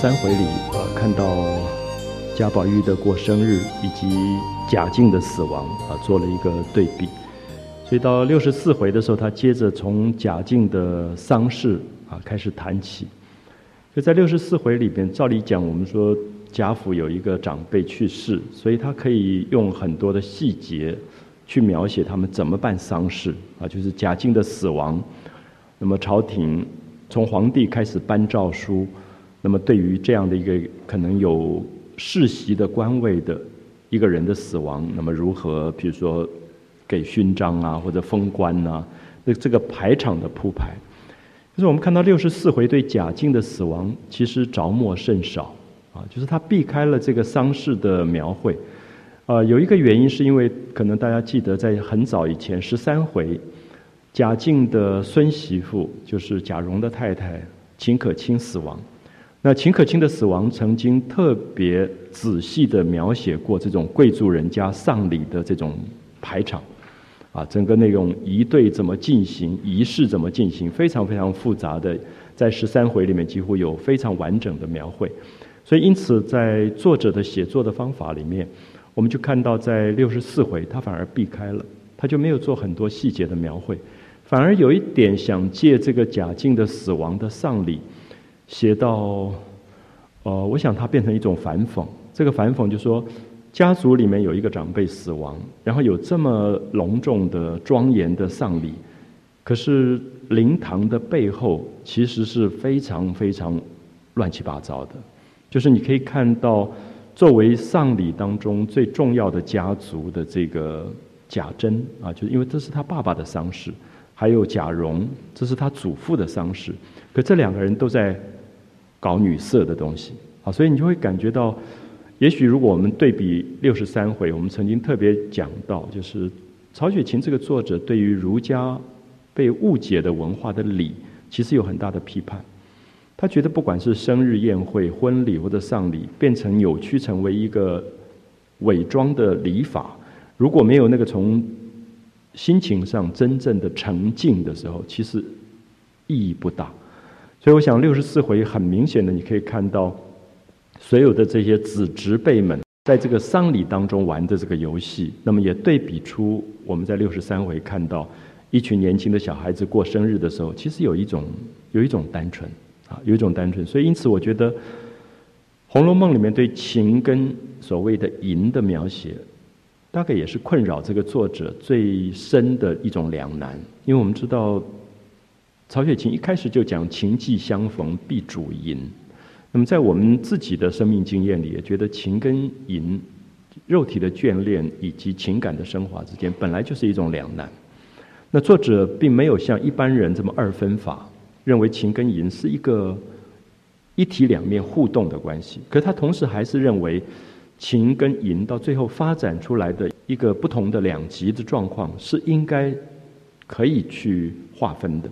《》三回里，呃，看到贾宝玉的过生日以及贾静的死亡，啊，做了一个对比。所以到六十四回的时候，他接着从贾静的丧事啊开始谈起。就在六十四回里边，照理讲，我们说贾府有一个长辈去世，所以他可以用很多的细节去描写他们怎么办丧事啊，就是贾静的死亡，那么朝廷。从皇帝开始颁诏书，那么对于这样的一个可能有世袭的官位的一个人的死亡，那么如何，比如说给勋章啊，或者封官呐，那这个排场的铺排，就是我们看到六十四回对贾静的死亡其实着墨甚少啊，就是他避开了这个丧事的描绘，啊，有一个原因是因为可能大家记得在很早以前十三回。贾静的孙媳妇就是贾蓉的太太秦可卿死亡。那秦可卿的死亡曾经特别仔细的描写过这种贵族人家丧礼的这种排场，啊，整个那种仪队怎么进行，仪式怎么进行，非常非常复杂的，在十三回里面几乎有非常完整的描绘。所以因此在作者的写作的方法里面，我们就看到在六十四回他反而避开了，他就没有做很多细节的描绘。反而有一点想借这个贾静的死亡的丧礼，写到，呃，我想它变成一种反讽。这个反讽就说，家族里面有一个长辈死亡，然后有这么隆重的、庄严的丧礼，可是灵堂的背后其实是非常非常乱七八糟的。就是你可以看到，作为丧礼当中最重要的家族的这个贾珍啊，就是因为这是他爸爸的丧事。还有贾蓉，这是他祖父的丧事，可这两个人都在搞女色的东西啊，所以你就会感觉到，也许如果我们对比六十三回，我们曾经特别讲到，就是曹雪芹这个作者对于儒家被误解的文化的礼，其实有很大的批判。他觉得不管是生日宴会、婚礼或者丧礼，变成扭曲成为一个伪装的礼法，如果没有那个从心情上真正的沉静的时候，其实意义不大。所以我想六十四回很明显的，你可以看到所有的这些子侄辈们在这个丧礼当中玩的这个游戏，那么也对比出我们在六十三回看到一群年轻的小孩子过生日的时候，其实有一种有一种单纯啊，有一种单纯。所以因此，我觉得《红楼梦》里面对情跟所谓的淫的描写。大概也是困扰这个作者最深的一种两难，因为我们知道，曹雪芹一开始就讲情既相逢必主淫，那么在我们自己的生命经验里，也觉得情跟淫、肉体的眷恋以及情感的升华之间，本来就是一种两难。那作者并没有像一般人这么二分法，认为情跟淫是一个一体两面互动的关系，可他同时还是认为。情跟淫到最后发展出来的一个不同的两极的状况，是应该可以去划分的。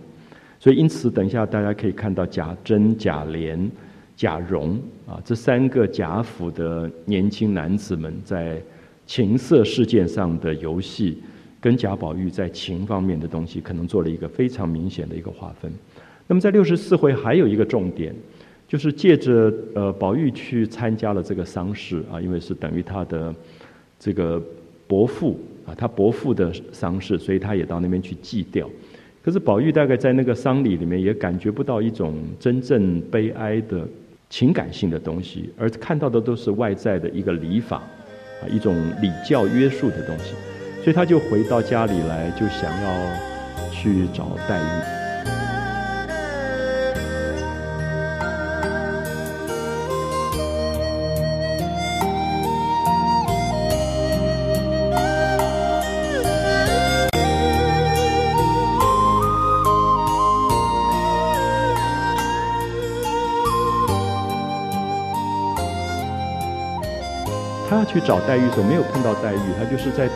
所以，因此，等一下大家可以看到贾珍、贾琏、贾蓉啊这三个贾府的年轻男子们在情色事件上的游戏，跟贾宝玉在情方面的东西，可能做了一个非常明显的一个划分。那么，在六十四回还有一个重点。就是借着呃宝玉去参加了这个丧事啊，因为是等于他的这个伯父啊，他伯父的丧事，所以他也到那边去祭吊。可是宝玉大概在那个丧礼里面也感觉不到一种真正悲哀的情感性的东西，而看到的都是外在的一个礼法啊，一种礼教约束的东西，所以他就回到家里来，就想要去找黛玉。找黛玉的时候没有碰到黛玉，他就是在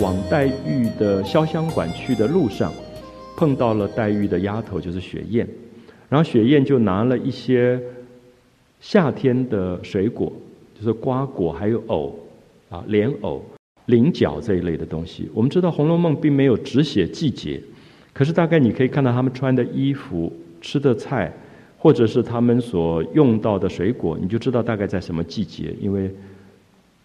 往黛玉的潇湘馆去的路上，碰到了黛玉的丫头，就是雪雁。然后雪雁就拿了一些夏天的水果，就是瓜果，还有藕啊，莲藕、菱角这一类的东西。我们知道《红楼梦》并没有只写季节，可是大概你可以看到他们穿的衣服、吃的菜，或者是他们所用到的水果，你就知道大概在什么季节，因为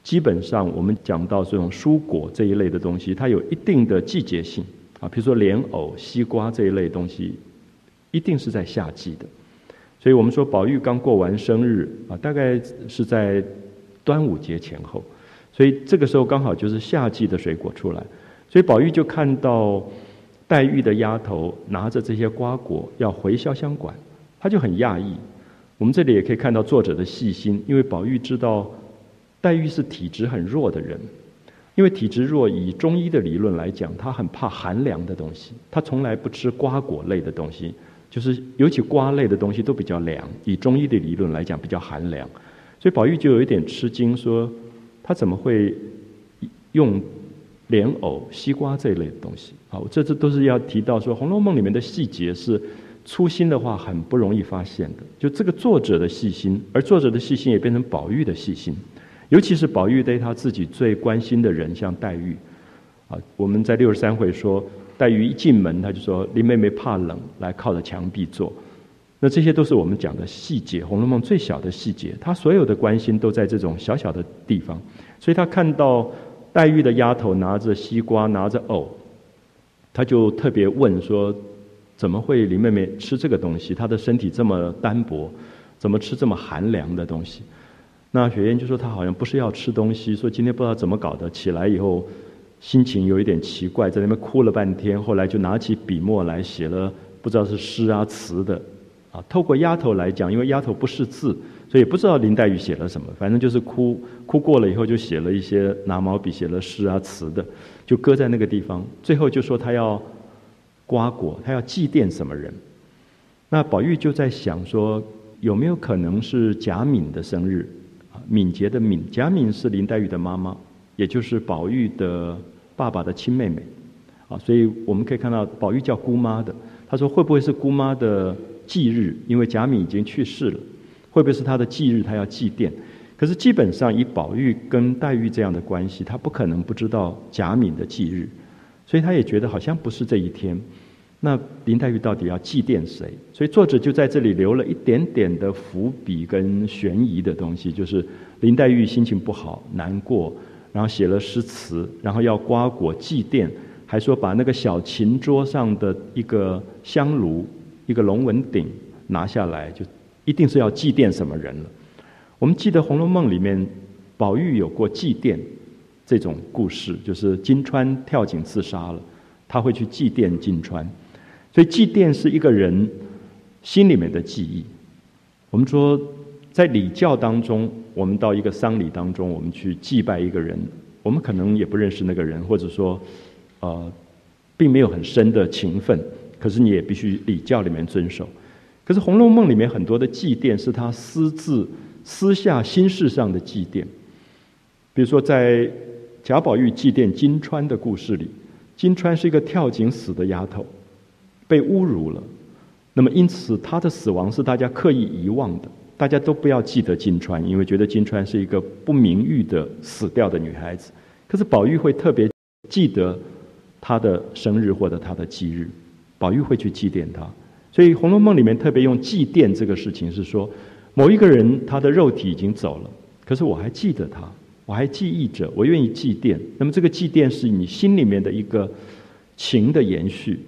基本上我们讲到这种蔬果这一类的东西，它有一定的季节性啊，比如说莲藕、西瓜这一类东西，一定是在夏季的。所以我们说宝玉刚过完生日啊，大概是在端午节前后，所以这个时候刚好就是夏季的水果出来，所以宝玉就看到黛玉的丫头拿着这些瓜果要回潇湘馆。他就很讶异，我们这里也可以看到作者的细心，因为宝玉知道黛玉是体质很弱的人，因为体质弱，以中医的理论来讲，她很怕寒凉的东西，她从来不吃瓜果类的东西，就是尤其瓜类的东西都比较凉，以中医的理论来讲比较寒凉，所以宝玉就有一点吃惊，说他怎么会用莲藕、西瓜这一类的东西？好，这这都是要提到说《红楼梦》里面的细节是。粗心的话很不容易发现的，就这个作者的细心，而作者的细心也变成宝玉的细心，尤其是宝玉对他自己最关心的人，像黛玉，啊，我们在六十三回说，黛玉一进门他就说林妹妹怕冷，来靠着墙壁坐，那这些都是我们讲的细节，《红楼梦》最小的细节，他所有的关心都在这种小小的地方，所以他看到黛玉的丫头拿着西瓜，拿着藕，他就特别问说。怎么会林妹妹吃这个东西？她的身体这么单薄，怎么吃这么寒凉的东西？那雪雁就说她好像不是要吃东西，说今天不知道怎么搞的，起来以后心情有一点奇怪，在那边哭了半天，后来就拿起笔墨来写了，不知道是诗啊词的，啊，透过丫头来讲，因为丫头不识字，所以不知道林黛玉写了什么，反正就是哭，哭过了以后就写了一些拿毛笔写了诗啊词的，就搁在那个地方，最后就说她要。瓜果，她要祭奠什么人？那宝玉就在想说，有没有可能是贾敏的生日？敏捷的敏，贾敏是林黛玉的妈妈，也就是宝玉的爸爸的亲妹妹。啊，所以我们可以看到宝玉叫姑妈的。他说会不会是姑妈的忌日？因为贾敏已经去世了，会不会是他的忌日？他要祭奠。可是基本上以宝玉跟黛玉这样的关系，他不可能不知道贾敏的忌日。所以他也觉得好像不是这一天，那林黛玉到底要祭奠谁？所以作者就在这里留了一点点的伏笔跟悬疑的东西，就是林黛玉心情不好、难过，然后写了诗词，然后要瓜果祭奠，还说把那个小琴桌上的一个香炉、一个龙纹鼎拿下来，就一定是要祭奠什么人了。我们记得《红楼梦》里面，宝玉有过祭奠。这种故事就是金钏跳井自杀了，他会去祭奠金钏，所以祭奠是一个人心里面的记忆。我们说，在礼教当中，我们到一个丧礼当中，我们去祭拜一个人，我们可能也不认识那个人，或者说，呃，并没有很深的情分，可是你也必须礼教里面遵守。可是《红楼梦》里面很多的祭奠是他私自、私下、心事上的祭奠，比如说在。贾宝玉祭奠金钏的故事里，金钏是一个跳井死的丫头，被侮辱了。那么因此她的死亡是大家刻意遗忘的，大家都不要记得金钏，因为觉得金钏是一个不名誉的死掉的女孩子。可是宝玉会特别记得她的生日或者她的忌日，宝玉会去祭奠她。所以《红楼梦》里面特别用祭奠这个事情，是说某一个人他的肉体已经走了，可是我还记得他。我还记忆着，我愿意祭奠。那么这个祭奠是你心里面的一个情的延续，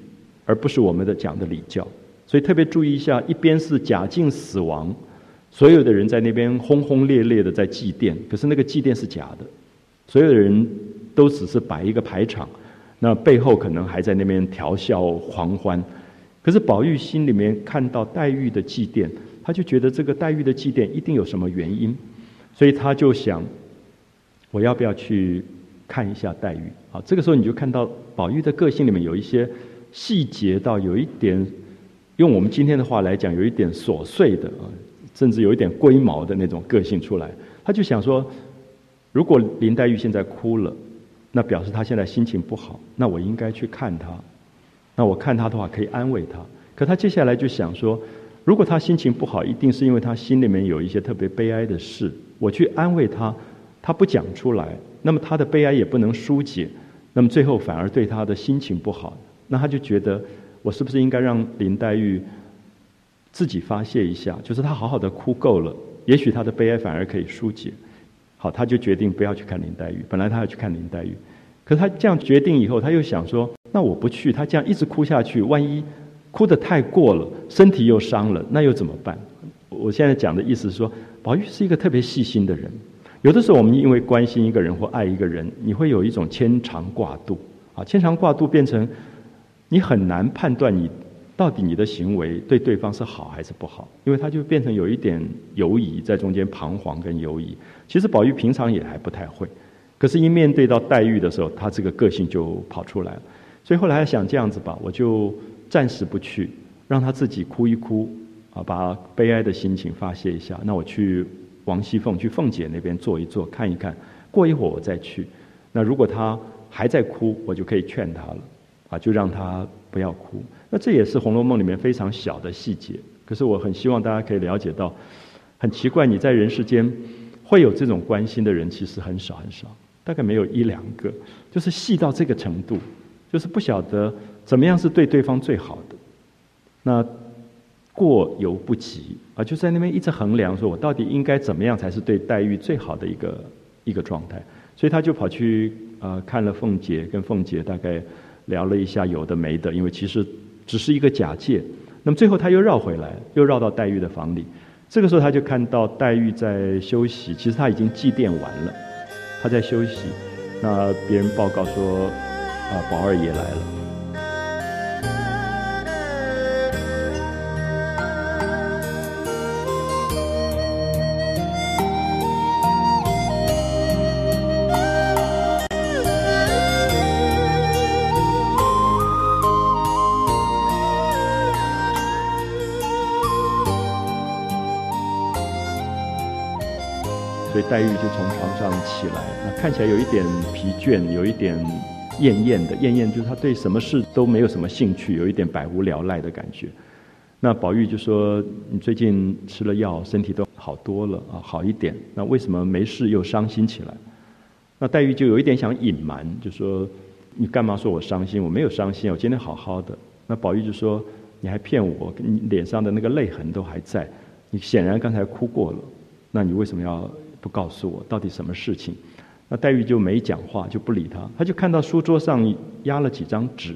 而不是我们的讲的礼教。所以特别注意一下，一边是贾静死亡，所有的人在那边轰轰烈烈的在祭奠，可是那个祭奠是假的，所有的人都只是摆一个排场，那背后可能还在那边调笑狂欢。可是宝玉心里面看到黛玉的祭奠，他就觉得这个黛玉的祭奠一定有什么原因，所以他就想。我要不要去看一下黛玉？啊，这个时候你就看到宝玉的个性里面有一些细节，到有一点用我们今天的话来讲，有一点琐碎的啊，甚至有一点龟毛的那种个性出来。他就想说，如果林黛玉现在哭了，那表示她现在心情不好，那我应该去看她。那我看她的话，可以安慰她。可他接下来就想说，如果她心情不好，一定是因为她心里面有一些特别悲哀的事，我去安慰她。她不讲出来，那么她的悲哀也不能疏解，那么最后反而对她的心情不好。那他就觉得，我是不是应该让林黛玉自己发泄一下，就是他好好的哭够了，也许他的悲哀反而可以疏解。好，他就决定不要去看林黛玉。本来他要去看林黛玉，可他这样决定以后，他又想说：那我不去，他这样一直哭下去，万一哭得太过了，身体又伤了，那又怎么办？我现在讲的意思是说，宝玉是一个特别细心的人。有的时候，我们因为关心一个人或爱一个人，你会有一种牵肠挂肚啊，牵肠挂肚变成你很难判断你。到底你的行为对对方是好还是不好？因为他就变成有一点犹疑在中间，彷徨跟犹疑。其实宝玉平常也还不太会，可是，一面对到黛玉的时候，他这个个性就跑出来了。所以后来想这样子吧，我就暂时不去，让他自己哭一哭啊，把悲哀的心情发泄一下。那我去王熙凤、去凤姐那边坐一坐，看一看。过一会儿我再去。那如果他还在哭，我就可以劝他了啊，就让他不要哭。那这也是《红楼梦》里面非常小的细节，可是我很希望大家可以了解到，很奇怪，你在人世间会有这种关心的人，其实很少很少，大概没有一两个，就是细到这个程度，就是不晓得怎么样是对对方最好的，那过犹不及啊，就在那边一直衡量，说我到底应该怎么样才是对黛玉最好的一个一个状态，所以他就跑去呃看了凤姐，跟凤姐大概聊了一下有的没的，因为其实。只是一个假借，那么最后他又绕回来，又绕到黛玉的房里。这个时候他就看到黛玉在休息，其实他已经祭奠完了，他在休息。那别人报告说，啊，宝二爷来了。黛玉就从床上起来，那看起来有一点疲倦，有一点厌厌的。厌厌就是她对什么事都没有什么兴趣，有一点百无聊赖的感觉。那宝玉就说：“你最近吃了药，身体都好多了啊，好一点。那为什么没事又伤心起来？”那黛玉就有一点想隐瞒，就说：“你干嘛说我伤心？我没有伤心，我今天好好的。”那宝玉就说：“你还骗我，你脸上的那个泪痕都还在，你显然刚才哭过了，那你为什么要？”不告诉我到底什么事情，那黛玉就没讲话，就不理他。他就看到书桌上压了几张纸，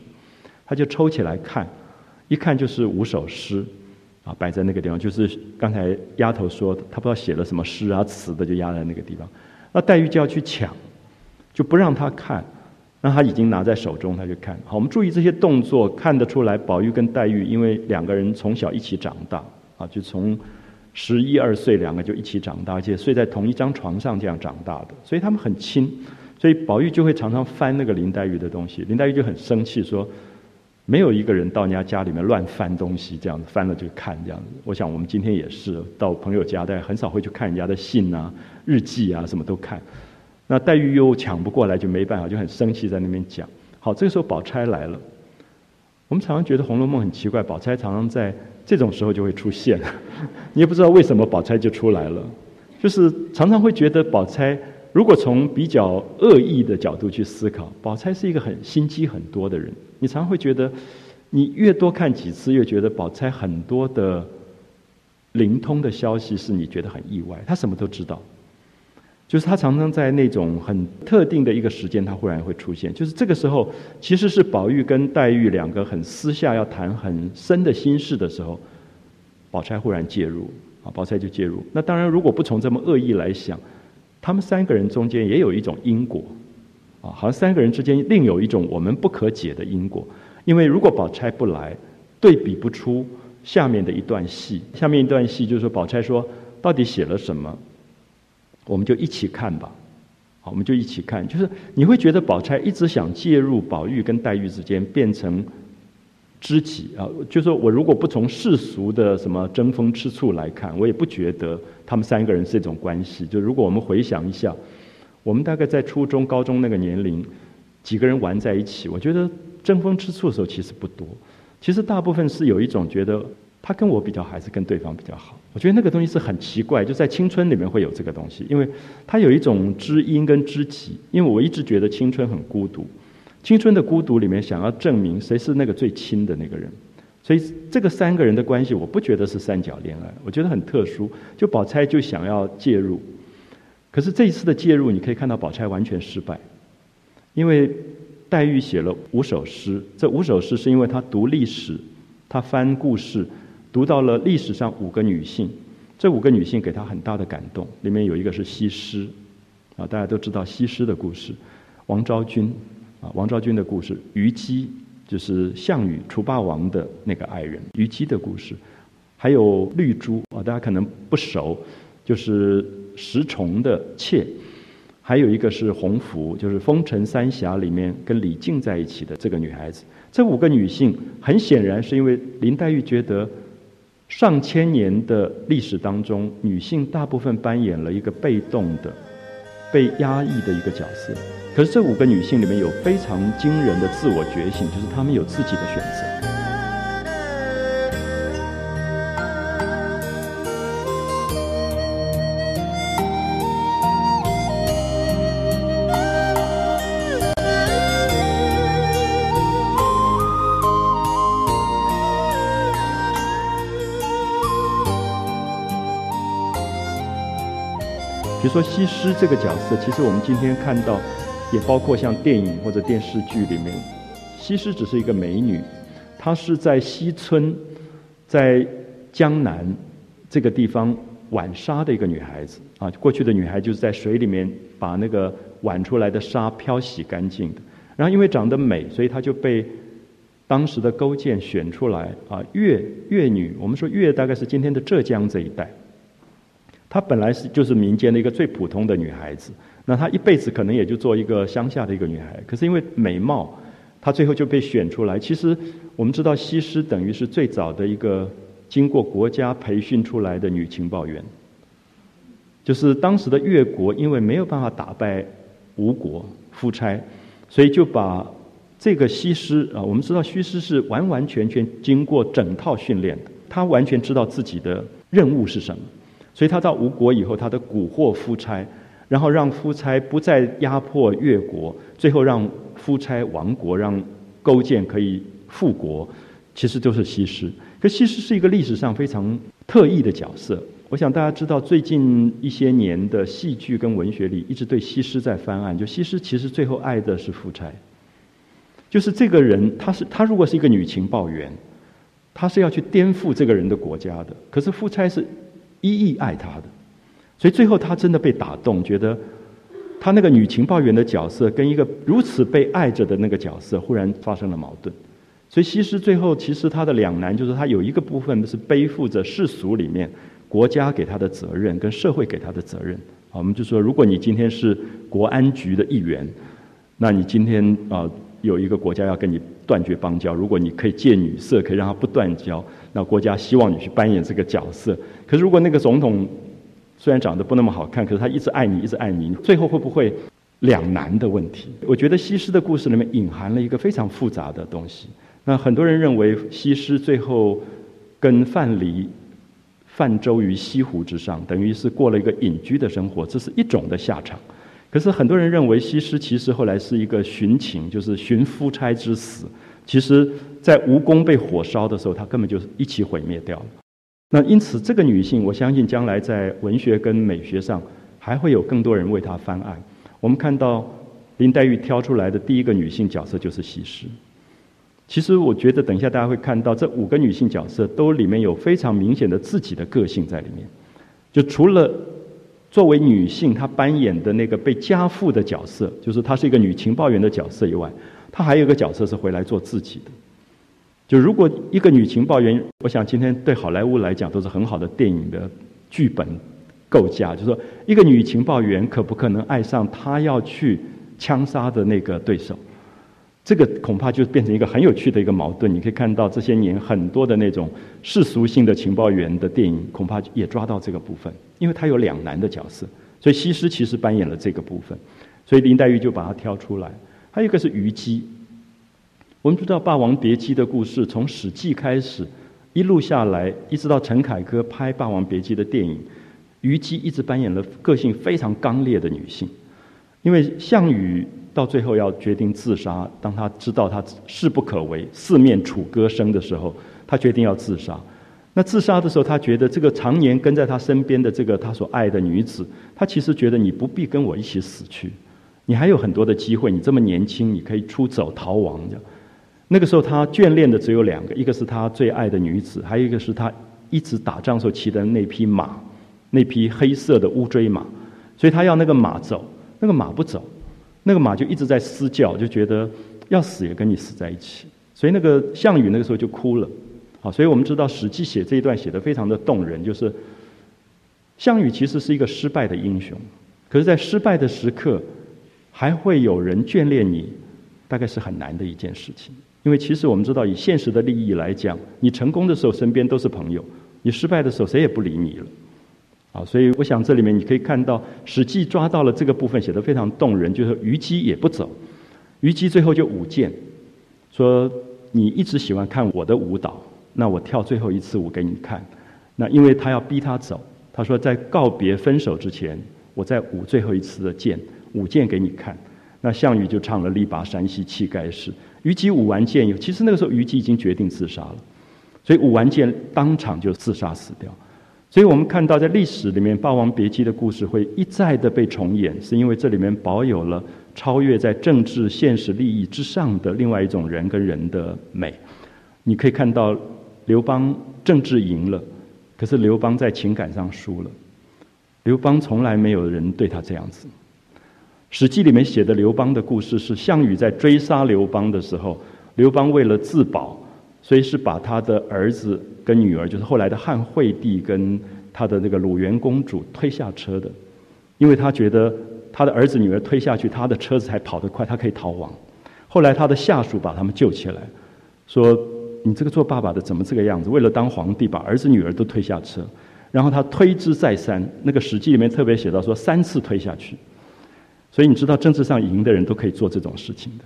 他就抽起来看，一看就是五首诗，啊，摆在那个地方。就是刚才丫头说，他不知道写了什么诗啊词的，就压在那个地方。那黛玉就要去抢，就不让他看，那他已经拿在手中，他就看。好，我们注意这些动作，看得出来，宝玉跟黛玉因为两个人从小一起长大，啊，就从。十一二岁，两个就一起长大，而且睡在同一张床上这样长大的，所以他们很亲。所以宝玉就会常常翻那个林黛玉的东西，林黛玉就很生气，说：“没有一个人到人家家里面乱翻东西，这样子翻了就看这样子。”我想我们今天也是到朋友家，但很少会去看人家的信啊、日记啊，什么都看。那黛玉又抢不过来，就没办法，就很生气在那边讲。好，这个时候宝钗来了。我们常常觉得《红楼梦》很奇怪，宝钗常常在。这种时候就会出现，你也不知道为什么宝钗就出来了，就是常常会觉得宝钗如果从比较恶意的角度去思考，宝钗是一个很心机很多的人。你常会觉得，你越多看几次，越觉得宝钗很多的灵通的消息是你觉得很意外，她什么都知道。就是他常常在那种很特定的一个时间，他忽然会出现。就是这个时候，其实是宝玉跟黛玉两个很私下要谈很深的心事的时候，宝钗忽然介入，啊，宝钗就介入。那当然，如果不从这么恶意来想，他们三个人中间也有一种因果，啊，好像三个人之间另有一种我们不可解的因果。因为如果宝钗不来，对比不出下面的一段戏。下面一段戏就是说，宝钗说到底写了什么？我们就一起看吧，好，我们就一起看。就是你会觉得宝钗一直想介入宝玉跟黛玉之间，变成知己啊。就说我如果不从世俗的什么争风吃醋来看，我也不觉得他们三个人是一种关系。就如果我们回想一下，我们大概在初中、高中那个年龄，几个人玩在一起，我觉得争风吃醋的时候其实不多。其实大部分是有一种觉得。他跟我比较还是跟对方比较好？我觉得那个东西是很奇怪，就在青春里面会有这个东西，因为他有一种知音跟知己。因为我一直觉得青春很孤独，青春的孤独里面想要证明谁是那个最亲的那个人，所以这个三个人的关系，我不觉得是三角恋爱，我觉得很特殊。就宝钗就想要介入，可是这一次的介入，你可以看到宝钗完全失败，因为黛玉写了五首诗，这五首诗是因为她读历史，她翻故事，读到了历史上五个女性，这五个女性给她很大的感动。里面有一个是西施，啊，大家都知道西施的故事，王昭君，啊，王昭君的故事，虞姬。就是项羽除霸王的那个爱人虞姬的故事，还有绿珠啊，大家可能不熟，就是石崇的妾，还有一个是红拂，就是《风尘三侠》里面跟李靖在一起的这个女孩子。这五个女性，很显然是因为林黛玉觉得上千年的历史当中，女性大部分扮演了一个被动的、被压抑的一个角色。可是这五个女性里面有非常惊人的自我觉醒，就是她们有自己的选择。比如说西施这个角色，其实我们今天看到。也包括像电影或者电视剧里面，西施只是一个美女，她是在西村，在江南这个地方浣纱的一个女孩子啊。过去的女孩就是在水里面把那个浣出来的纱漂洗干净的。然后因为长得美，所以她就被当时的勾践选出来啊。越越女，我们说越大概是今天的浙江这一带。她本来是就是民间的一个最普通的女孩子。那她一辈子可能也就做一个乡下的一个女孩，可是因为美貌，她最后就被选出来。其实我们知道，西施等于是最早的一个经过国家培训出来的女情报员。就是当时的越国因为没有办法打败吴国夫差，所以就把这个西施啊，我们知道西施是完完全全经过整套训练的，她完全知道自己的任务是什么，所以他到吴国以后，他的蛊惑夫差。然后让夫差不再压迫越国，最后让夫差亡国，让勾践可以复国，其实都是西施。可西施是一个历史上非常特异的角色。我想大家知道，最近一些年的戏剧跟文学里一直对西施在翻案。就西施其实最后爱的是夫差，就是这个人，他是他如果是一个女情报员，他是要去颠覆这个人的国家的。可是夫差是一意爱他的。所以最后，他真的被打动，觉得他那个女情报员的角色跟一个如此被爱着的那个角色忽然发生了矛盾。所以西施最后其实他的两难，就是他有一个部分是背负着世俗里面国家给他的责任跟社会给他的责任。我们就说，如果你今天是国安局的一员，那你今天啊有一个国家要跟你断绝邦交，如果你可以借女色可以让他不断交，那国家希望你去扮演这个角色。可是如果那个总统，虽然长得不那么好看，可是他一直爱你，一直爱你，最后会不会两难的问题？我觉得西施的故事里面隐含了一个非常复杂的东西。那很多人认为西施最后跟范蠡泛舟于西湖之上，等于是过了一个隐居的生活，这是一种的下场。可是很多人认为西施其实后来是一个寻情，就是寻夫差之死。其实，在蜈蚣被火烧的时候，她根本就是一起毁灭掉了。那因此，这个女性，我相信将来在文学跟美学上，还会有更多人为她翻案。我们看到林黛玉挑出来的第一个女性角色就是西施。其实，我觉得等一下大家会看到，这五个女性角色都里面有非常明显的自己的个性在里面。就除了作为女性她扮演的那个被加负的角色，就是她是一个女情报员的角色以外，她还有一个角色是回来做自己的。就如果一个女情报员，我想今天对好莱坞来讲都是很好的电影的剧本构架，就是说一个女情报员可不可能爱上她要去枪杀的那个对手？这个恐怕就变成一个很有趣的一个矛盾。你可以看到这些年很多的那种世俗性的情报员的电影，恐怕也抓到这个部分，因为她有两难的角色。所以西施其实扮演了这个部分，所以林黛玉就把她挑出来。还有一个是虞姬。我们知道《霸王别姬》的故事，从《史记》开始，一路下来，一直到陈凯歌拍《霸王别姬》的电影，虞姬一直扮演了个性非常刚烈的女性。因为项羽到最后要决定自杀，当他知道他势不可为，四面楚歌声的时候，他决定要自杀。那自杀的时候，他觉得这个常年跟在他身边的这个他所爱的女子，他其实觉得你不必跟我一起死去，你还有很多的机会，你这么年轻，你可以出走逃亡的。那个时候，他眷恋的只有两个，一个是他最爱的女子，还有一个是他一直打仗时候骑的那匹马，那匹黑色的乌骓马。所以他要那个马走，那个马不走，那个马就一直在嘶叫，就觉得要死也跟你死在一起。所以那个项羽那个时候就哭了。好，所以我们知道《史记》写这一段写的非常的动人，就是项羽其实是一个失败的英雄，可是，在失败的时刻，还会有人眷恋你，大概是很难的一件事情。因为其实我们知道，以现实的利益来讲，你成功的时候身边都是朋友，你失败的时候谁也不理你了。啊，所以我想这里面你可以看到，《史记》抓到了这个部分，写的非常动人，就是虞姬也不走，虞姬最后就舞剑，说你一直喜欢看我的舞蹈。那我跳最后一次舞给你看，那因为他要逼他走，他说在告别分手之前，我再舞最后一次的剑，舞剑给你看。那项羽就唱了“力拔山兮气盖世”。虞姬舞完剑以后，其实那个时候虞姬已经决定自杀了，所以舞完剑当场就自杀死掉。所以我们看到在历史里面《霸王别姬》的故事会一再的被重演，是因为这里面保有了超越在政治现实利益之上的另外一种人跟人的美。你可以看到。刘邦政治赢了，可是刘邦在情感上输了。刘邦从来没有人对他这样子。《史记》里面写的刘邦的故事是项羽在追杀刘邦的时候，刘邦为了自保，所以是把他的儿子跟女儿，就是后来的汉惠帝跟他的那个鲁元公主推下车的，因为他觉得他的儿子女儿推下去，他的车子才跑得快，他可以逃亡。后来他的下属把他们救起来，说。你这个做爸爸的怎么这个样子？为了当皇帝，把儿子女儿都推下车，然后他推之再三。那个史记里面特别写到说三次推下去。所以你知道政治上赢的人都可以做这种事情的。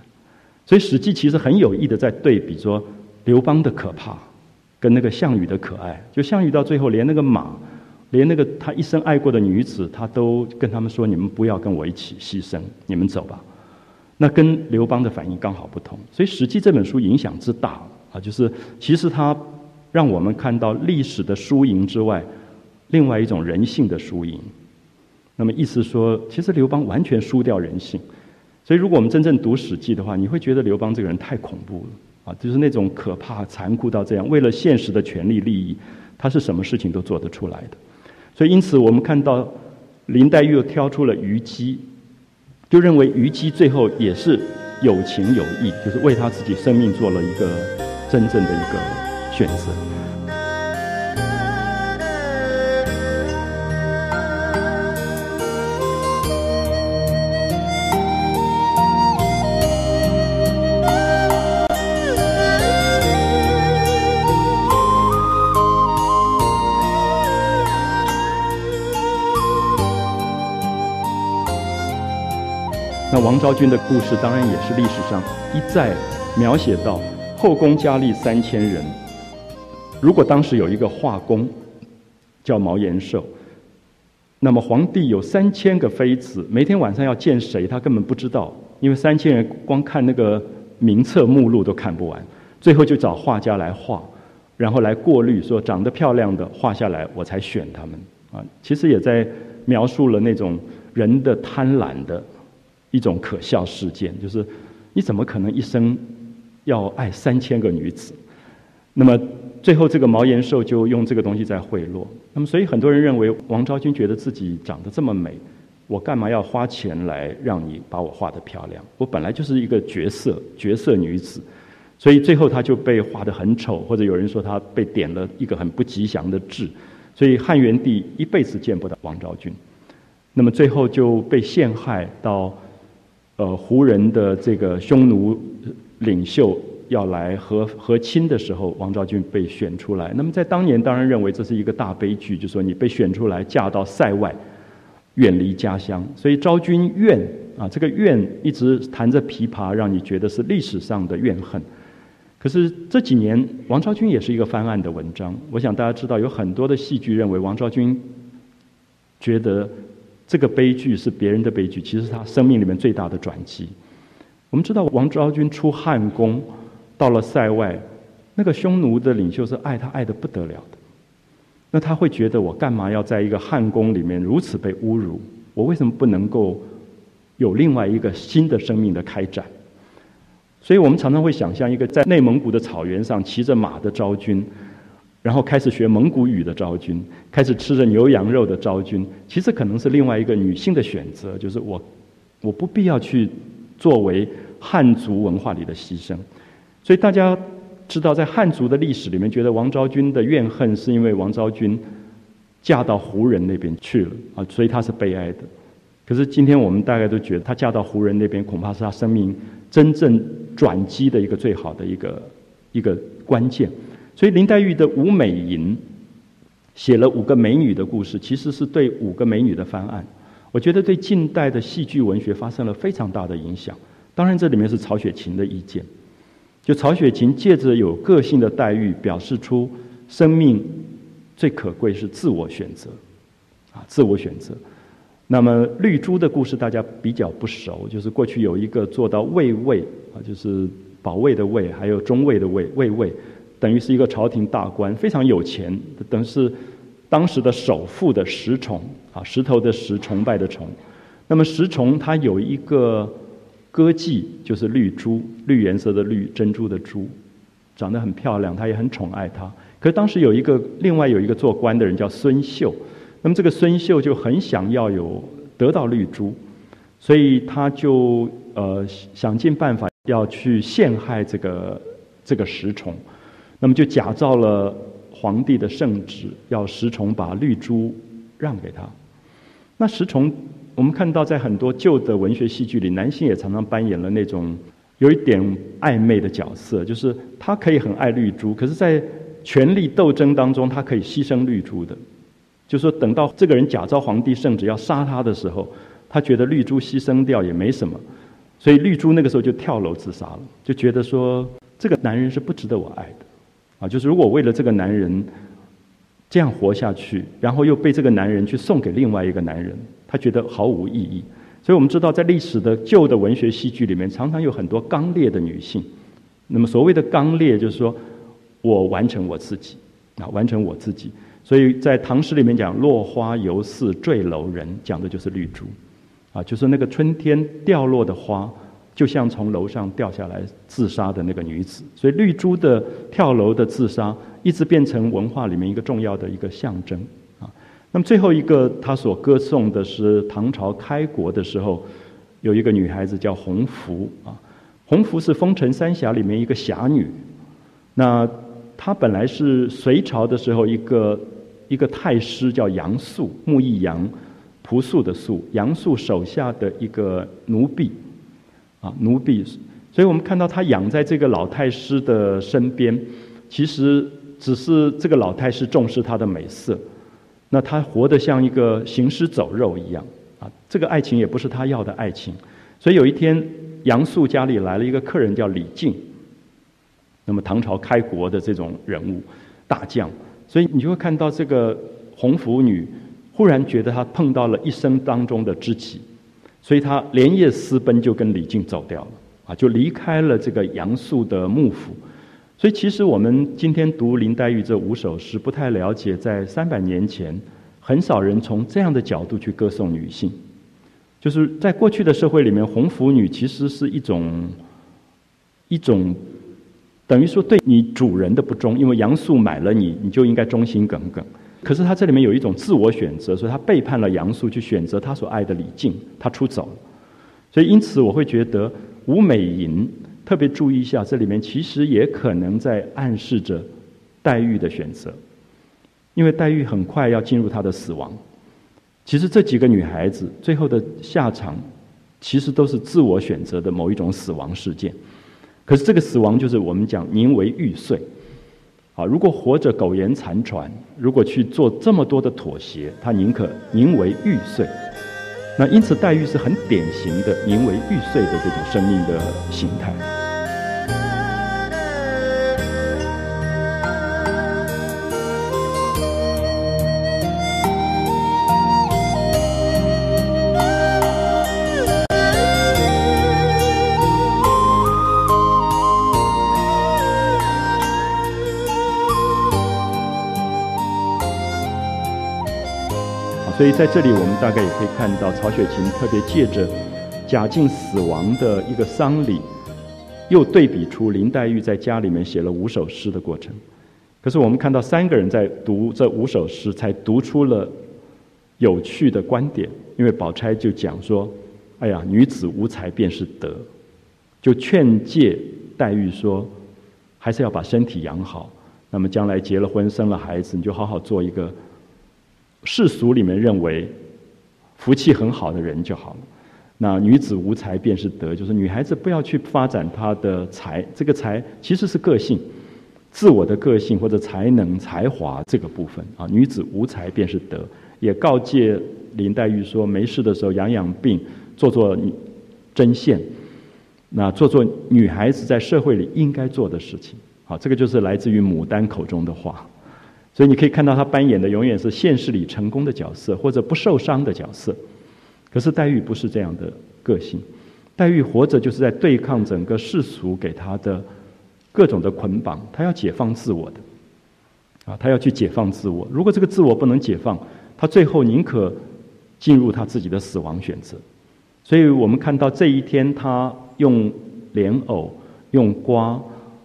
所以史记其实很有意的在对比说刘邦的可怕，跟那个项羽的可爱。就项羽到最后连那个马，连那个他一生爱过的女子，他都跟他们说：“你们不要跟我一起牺牲，你们走吧。”那跟刘邦的反应刚好不同。所以史记这本书影响之大。啊，就是其实它让我们看到历史的输赢之外，另外一种人性的输赢。那么意思说，其实刘邦完全输掉人性。所以如果我们真正读《史记》的话，你会觉得刘邦这个人太恐怖了啊，就是那种可怕、残酷到这样，为了现实的权利利益，他是什么事情都做得出来的。所以因此，我们看到林黛玉又挑出了虞姬，就认为虞姬最后也是有情有义，就是为他自己生命做了一个。真正的一个选择。王昭君的故事，当然也是历史上一再描写到。后宫佳丽三千人，如果当时有一个画工叫毛延寿，那么皇帝有三千个妃子，每天晚上要见谁，他根本不知道，因为三千人光看那个名册目录都看不完，最后就找画家来画，然后来过滤，说长得漂亮的画下来，我才选他们啊。其实也在描述了那种人的贪婪的一种可笑事件，就是你怎么可能一生？要爱三千个女子，那么最后这个毛延寿就用这个东西在贿赂。那么所以很多人认为王昭君觉得自己长得这么美，我干嘛要花钱来让你把我画得漂亮？我本来就是一个绝色绝色女子，所以最后她就被画得很丑，或者有人说她被点了一个很不吉祥的痣，所以汉元帝一辈子见不到王昭君。那么最后就被陷害到呃胡人的这个匈奴。领袖要来和和亲的时候，王昭君被选出来。那么在当年，当然认为这是一个大悲剧，就说你被选出来嫁到塞外，远离家乡。所以昭君怨啊，这个怨一直弹着琵琶，让你觉得是历史上的怨恨。可是这几年，王昭君也是一个翻案的文章。我想大家知道，有很多的戏剧认为王昭君觉得这个悲剧是别人的悲剧，其实是他生命里面最大的转机。我们知道王昭君出汉宫，到了塞外，那个匈奴的领袖是爱他爱的不得了的。那他会觉得我干嘛要在一个汉宫里面如此被侮辱？我为什么不能够有另外一个新的生命的开展？所以我们常常会想象一个在内蒙古的草原上骑着马的昭君，然后开始学蒙古语的昭君，开始吃着牛羊肉的昭君，其实可能是另外一个女性的选择，就是我我不必要去作为汉族文化里的牺牲。所以大家知道，在汉族的历史里面，觉得王昭君的怨恨是因为王昭君嫁到胡人那边去了啊，所以她是悲哀的。可是今天我们大概都觉得，她嫁到胡人那边，恐怕是她生命真正。转机的一个最好的一个一个关键，所以林黛玉的《五美吟》写了五个美女的故事，其实是对五个美女的翻案。我觉得对近代的戏剧文学发生了非常大的影响。当然，这里面是曹雪芹的意见。就曹雪芹借着有个性的黛玉，表示出生命最可贵是自我选择，啊，自我选择。那么绿珠的故事大家比较不熟，就是过去有一个做到卫尉啊，就是保卫的卫，还有中尉的尉，卫尉，等于是一个朝廷大官，非常有钱，等于是当时的首富的石崇啊，石头的石，崇拜的崇。那么石崇他有一个歌妓，就是绿珠，绿颜色的绿，珍珠的珠，长得很漂亮，他也很宠爱她。可是当时有一个另外有一个做官的人叫孙秀。那么这个孙秀就很想要有得到绿珠，所以他就呃想尽办法要去陷害这个这个石崇，那么就假造了皇帝的圣旨，要石崇把绿珠让给他。那石崇，我们看到在很多旧的文学戏剧里，男性也常常扮演了那种有一点暧昧的角色，就是他可以很爱绿珠，可是，在权力斗争当中，他可以牺牲绿珠的。就说等到这个人假造皇帝圣旨要杀他的时候，他觉得绿珠牺牲掉也没什么，所以绿珠那个时候就跳楼自杀了，就觉得说这个男人是不值得我爱的，啊，就是如果为了这个男人这样活下去，然后又被这个男人去送给另外一个男人，他觉得毫无意义。所以我们知道，在历史的旧的文学戏剧里面，常常有很多刚烈的女性。那么所谓的刚烈，就是说我完成我自己，啊，完成我自己。所以在唐诗里面讲“落花犹似坠楼人”，讲的就是绿珠，啊，就是那个春天掉落的花，就像从楼上掉下来自杀的那个女子。所以绿珠的跳楼的自杀，一直变成文化里面一个重要的一个象征啊。那么最后一个他所歌颂的是唐朝开国的时候，有一个女孩子叫红拂啊，红拂是风尘三侠里面一个侠女，那她本来是隋朝的时候一个。一个太师叫杨素，木易杨，朴素的素，杨素手下的一个奴婢，啊，奴婢，所以我们看到他养在这个老太师的身边，其实只是这个老太师重视他的美色，那他活得像一个行尸走肉一样，啊，这个爱情也不是他要的爱情，所以有一天杨素家里来了一个客人叫李靖，那么唐朝开国的这种人物，大将。所以你就会看到这个红拂女，忽然觉得她碰到了一生当中的知己，所以她连夜私奔，就跟李靖走掉了，啊，就离开了这个杨素的幕府。所以其实我们今天读林黛玉这五首诗，不太了解，在三百年前，很少人从这样的角度去歌颂女性，就是在过去的社会里面，红拂女其实是一种一种。等于说对你主人的不忠，因为杨素买了你，你就应该忠心耿耿。可是他这里面有一种自我选择，所以他背叛了杨素，去选择他所爱的李靖，他出走。所以因此我会觉得《吴美银》特别注意一下，这里面其实也可能在暗示着黛玉的选择，因为黛玉很快要进入她的死亡。其实这几个女孩子最后的下场，其实都是自我选择的某一种死亡事件。可是这个死亡就是我们讲宁为玉碎，啊，如果活着苟延残喘，如果去做这么多的妥协，他宁可宁为玉碎。那因此黛玉是很典型的宁为玉碎的这种生命的形态。所以在这里我们大概也可以看到，曹雪芹特别借着贾静死亡的一个丧礼，又对比出林黛玉在家里面写了五首诗的过程。可是我们看到三个人在读这五首诗，才读出了有趣的观点。因为宝钗就讲说：“哎呀，女子无才便是德。”就劝诫黛玉说：“还是要把身体养好。那么将来结了婚、生了孩子，你就好好做一个世俗里面认为福气很好的人就好了。那女子无才便是德，就是女孩子不要去发展她的才，这个才其实是个性、自我的个性或者才能、才华这个部分啊。女子无才便是德，也告诫林黛玉说：没事的时候养养病，做做针线。”那做做女孩子在社会里应该做的事情，好，这个就是来自于牡丹口中的话。所以你可以看到他扮演的永远是现实里成功的角色，或者不受伤的角色。可是黛玉不是这样的个性，黛玉活着就是在对抗整个世俗给她的各种的捆绑，她要解放自我的，啊，她要去解放自我。如果这个自我不能解放，她最后宁可进入她自己的死亡选择。所以我们看到这一天她。用莲藕、用瓜、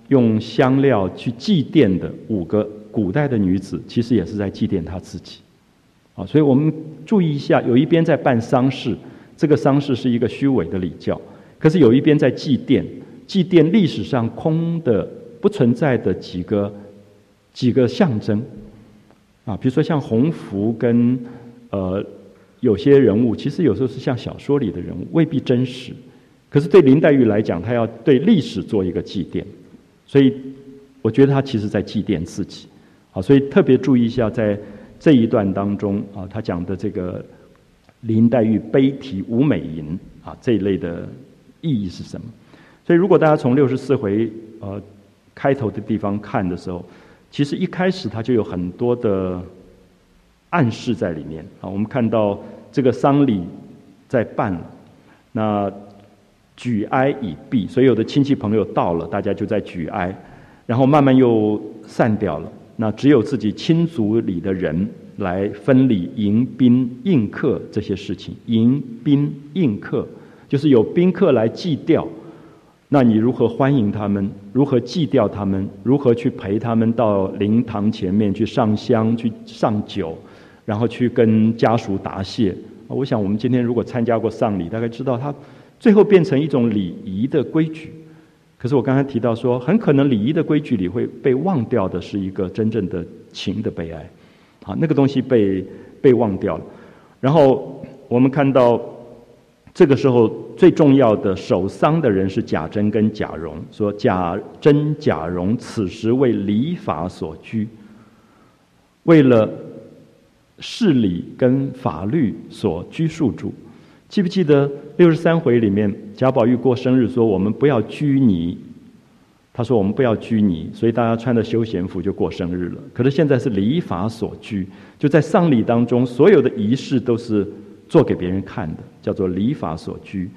用香料去祭奠的五个古代的女子，其实也是在祭奠她自己。啊，所以我们注意一下，有一边在办丧事，这个丧事是一个虚伪的礼教；可是有一边在祭奠，祭奠历史上空的、不存在的几个几个象征。啊，比如说像红福跟呃有些人物，其实有时候是像小说里的人物，未必真实。可是对林黛玉来讲，她要对历史做一个祭奠，所以我觉得她其实在祭奠自己。好，所以特别注意一下，在这一段当中啊，他讲的这个林黛玉悲啼吴美吟啊这一类的意义是什么？所以如果大家从六十四回呃开头的地方看的时候，其实一开始他就有很多的暗示在里面啊。我们看到这个丧礼在办，那。举哀已毕，所有的亲戚朋友到了，大家就在举哀，然后慢慢又散掉了。那只有自己亲族里的人来分礼、迎宾、应客这些事情。迎宾应客，就是有宾客来祭吊，那你如何欢迎他们？如何祭吊他们？如何去陪他们到灵堂前面去上香、去上酒，然后去跟家属答谢？我想，我们今天如果参加过丧礼，大概知道它。最后变成一种礼仪的规矩，可是我刚才提到说，很可能礼仪的规矩里会被忘掉的是一个真正的情的悲哀，啊，那个东西被被忘掉了。然后我们看到这个时候最重要的守丧的人是贾珍跟贾蓉，说贾珍、贾蓉此时为礼法所拘，为了事理跟法律所拘束住。记不记得六十三回里面贾宝玉过生日说我们不要拘泥，他说我们不要拘泥，所以大家穿的休闲服就过生日了。可是现在是礼法所拘，就在丧礼当中，所有的仪式都是做给别人看的，叫做礼法所拘，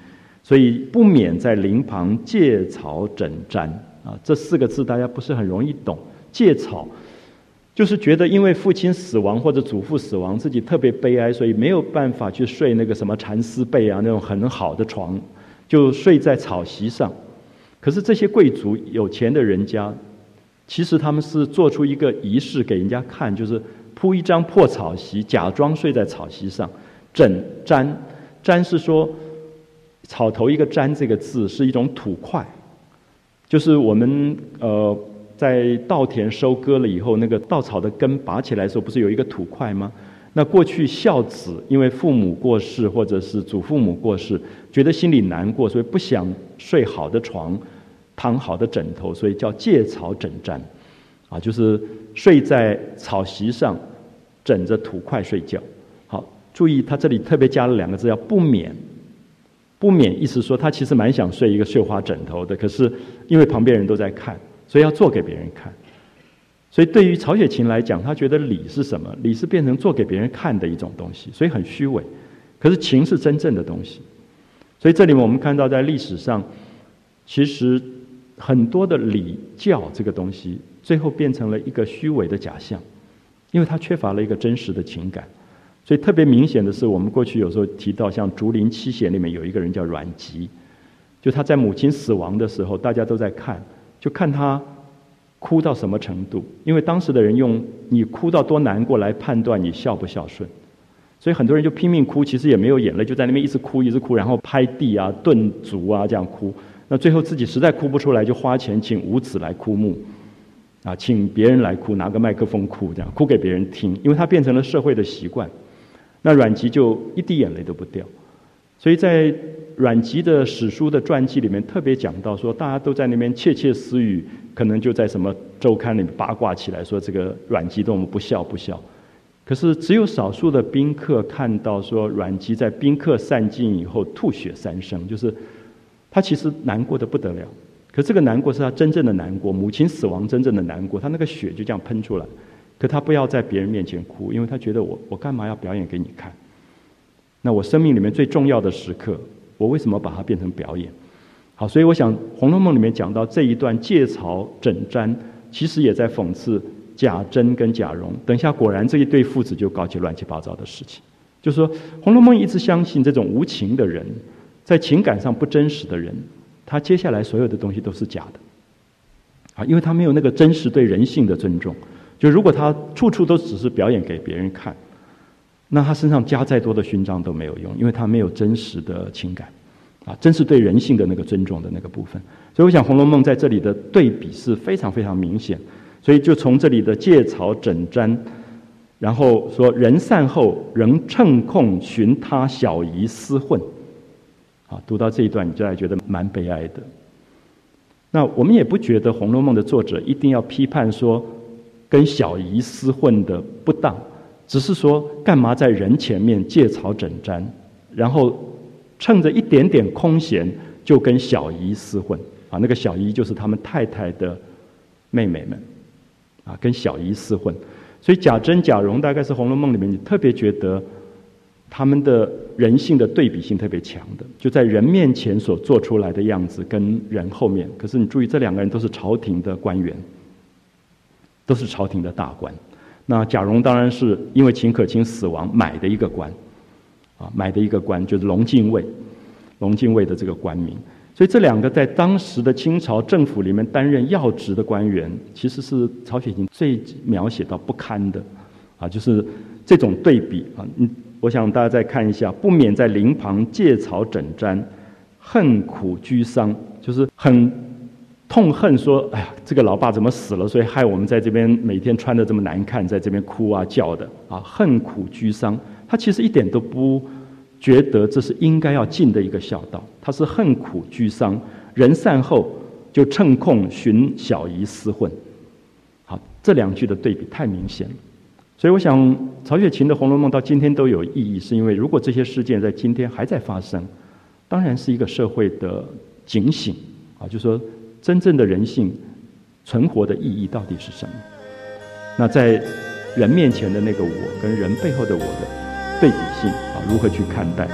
所以不免在灵旁借草枕毡。啊，这四个字大家不是很容易懂，借草。就是觉得因为父亲死亡或者祖父死亡，自己特别悲哀，所以没有办法去睡那个什么蚕丝被啊那种很好的床，就睡在草席上。可是这些贵族有钱的人家，其实他们是做出一个仪式给人家看，就是铺一张破草席，假装睡在草席上，枕毡，毡是说草头一个毡这个字是一种土块，就是我们呃。在稻田收割了以后，那个稻草的根拔起来的时候，不是有一个土块吗？那过去孝子因为父母过世或者是祖父母过世，觉得心里难过，所以不想睡好的床，躺好的枕头，所以叫借草枕毡，啊，就是睡在草席上，枕着土块睡觉。好，注意他这里特别加了两个字，叫不免。不免意思说他其实蛮想睡一个绣花枕头的，可是因为旁边人都在看。所以要做给别人看，所以对于曹雪芹来讲，他觉得礼是什么？礼是变成做给别人看的一种东西，所以很虚伪。可是情是真正的东西，所以这里我们看到，在历史上，其实很多的礼教这个东西，最后变成了一个虚伪的假象，因为它缺乏了一个真实的情感。所以特别明显的是，我们过去有时候提到，像《竹林七贤》里面有一个人叫阮籍，就他在母亲死亡的时候，大家都在看，就看他哭到什么程度，因为当时的人用你哭到多难过来判断你孝不孝顺，所以很多人就拼命哭，其实也没有眼泪，就在那边一直哭一直哭，然后拍地啊、顿足啊这样哭。那最后自己实在哭不出来，就花钱请五子来哭墓，啊，请别人来哭，拿个麦克风哭，这样哭给别人听，因为他变成了社会的习惯。那阮籍就一滴眼泪都不掉，所以在阮籍的史书的传记里面特别讲到说，大家都在那边窃窃私语，可能就在什么周刊里面八卦起来，说这个阮籍多么不孝不孝。可是只有少数的宾客看到说，阮籍在宾客散尽以后吐血三升，就是他其实难过的不得了。可这个难过是他真正的难过，母亲死亡真正的难过，他那个血就这样喷出来。可他不要在别人面前哭，因为他觉得我我干嘛要表演给你看？那我生命里面最重要的时刻，我为什么把它变成表演？好，所以我想《红楼梦》里面讲到这一段借槽枕瞻，其实也在讽刺贾珍跟贾蓉。等一下，果然这一对父子就搞起乱七八糟的事情。就是说，《红楼梦》一直相信这种无情的人，在情感上不真实的人，他接下来所有的东西都是假的。啊，因为他没有那个真实对人性的尊重。就如果他处处都只是表演给别人看，那他身上加再多的勋章都没有用，因为他没有真实的情感，啊，真是对人性的那个尊重的那个部分。所以我想《红楼梦》在这里的对比是非常非常明显。所以就从这里的借草枕瞻，然后说人散后仍趁空寻他小姨厮混，啊，读到这一段你就还觉得蛮悲哀的。那我们也不觉得《红楼梦》的作者一定要批判说。跟小姨厮混的不当，只是说干嘛在人前面借草枕毡，然后趁着一点点空闲就跟小姨厮混啊？那个小姨就是他们太太的妹妹们啊，跟小姨厮混。所以贾珍、贾蓉大概是《红楼梦》里面你特别觉得他们的人性的对比性特别强的，就在人面前所做出来的样子跟人后面。可是你注意，这两个人都是朝廷的官员。都是朝廷的大官，那贾蓉当然是因为秦可卿死亡买的一个官，啊，买的一个官就是龙禁尉，龙禁尉的这个官名。所以这两个在当时的清朝政府里面担任要职的官员，其实是曹雪芹最描写到不堪的，啊，就是这种对比啊。嗯，我想大家再看一下，不免在灵旁借草枕瞻，恨苦居丧，就是很。痛恨说：“哎呀，这个老爸怎么死了？所以害我们在这边每天穿的这么难看，在这边哭啊叫的啊，恨苦居丧。他其实一点都不觉得这是应该要尽的一个孝道。他是恨苦居丧，人散后就趁空寻小姨厮混。好，这两句的对比太明显了。所以我想，曹雪芹的《红楼梦》到今天都有意义，是因为如果这些事件在今天还在发生，当然是一个社会的警醒啊，就说。”真正的人性存活的意义到底是什么？那在人面前的那个我，跟人背后的我的对比性啊，如何去看待？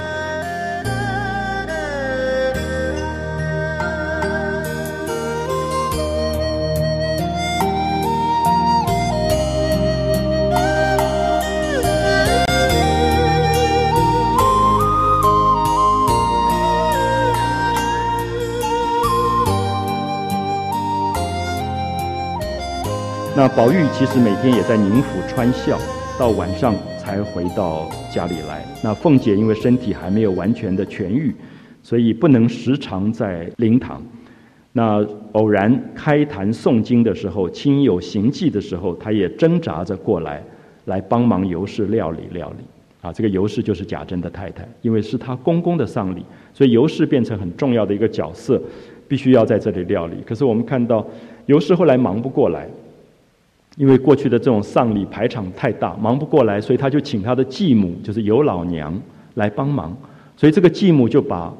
宝玉其实每天也在宁府穿孝，到晚上才回到家里来。那凤姐因为身体还没有完全的痊愈，所以不能时常在灵堂。那偶然开坛诵经的时候，亲友行迹的时候，她也挣扎着过来，来帮忙尤氏料理料理。啊，这个尤氏就是贾珍的太太，因为是他公公的丧礼，所以尤氏变成很重要的一个角色，必须要在这里料理。可是我们看到尤氏后来忙不过来。因为过去的这种丧礼排场太大，忙不过来，所以他就请他的继母，就是尤老娘来帮忙。所以这个继母就把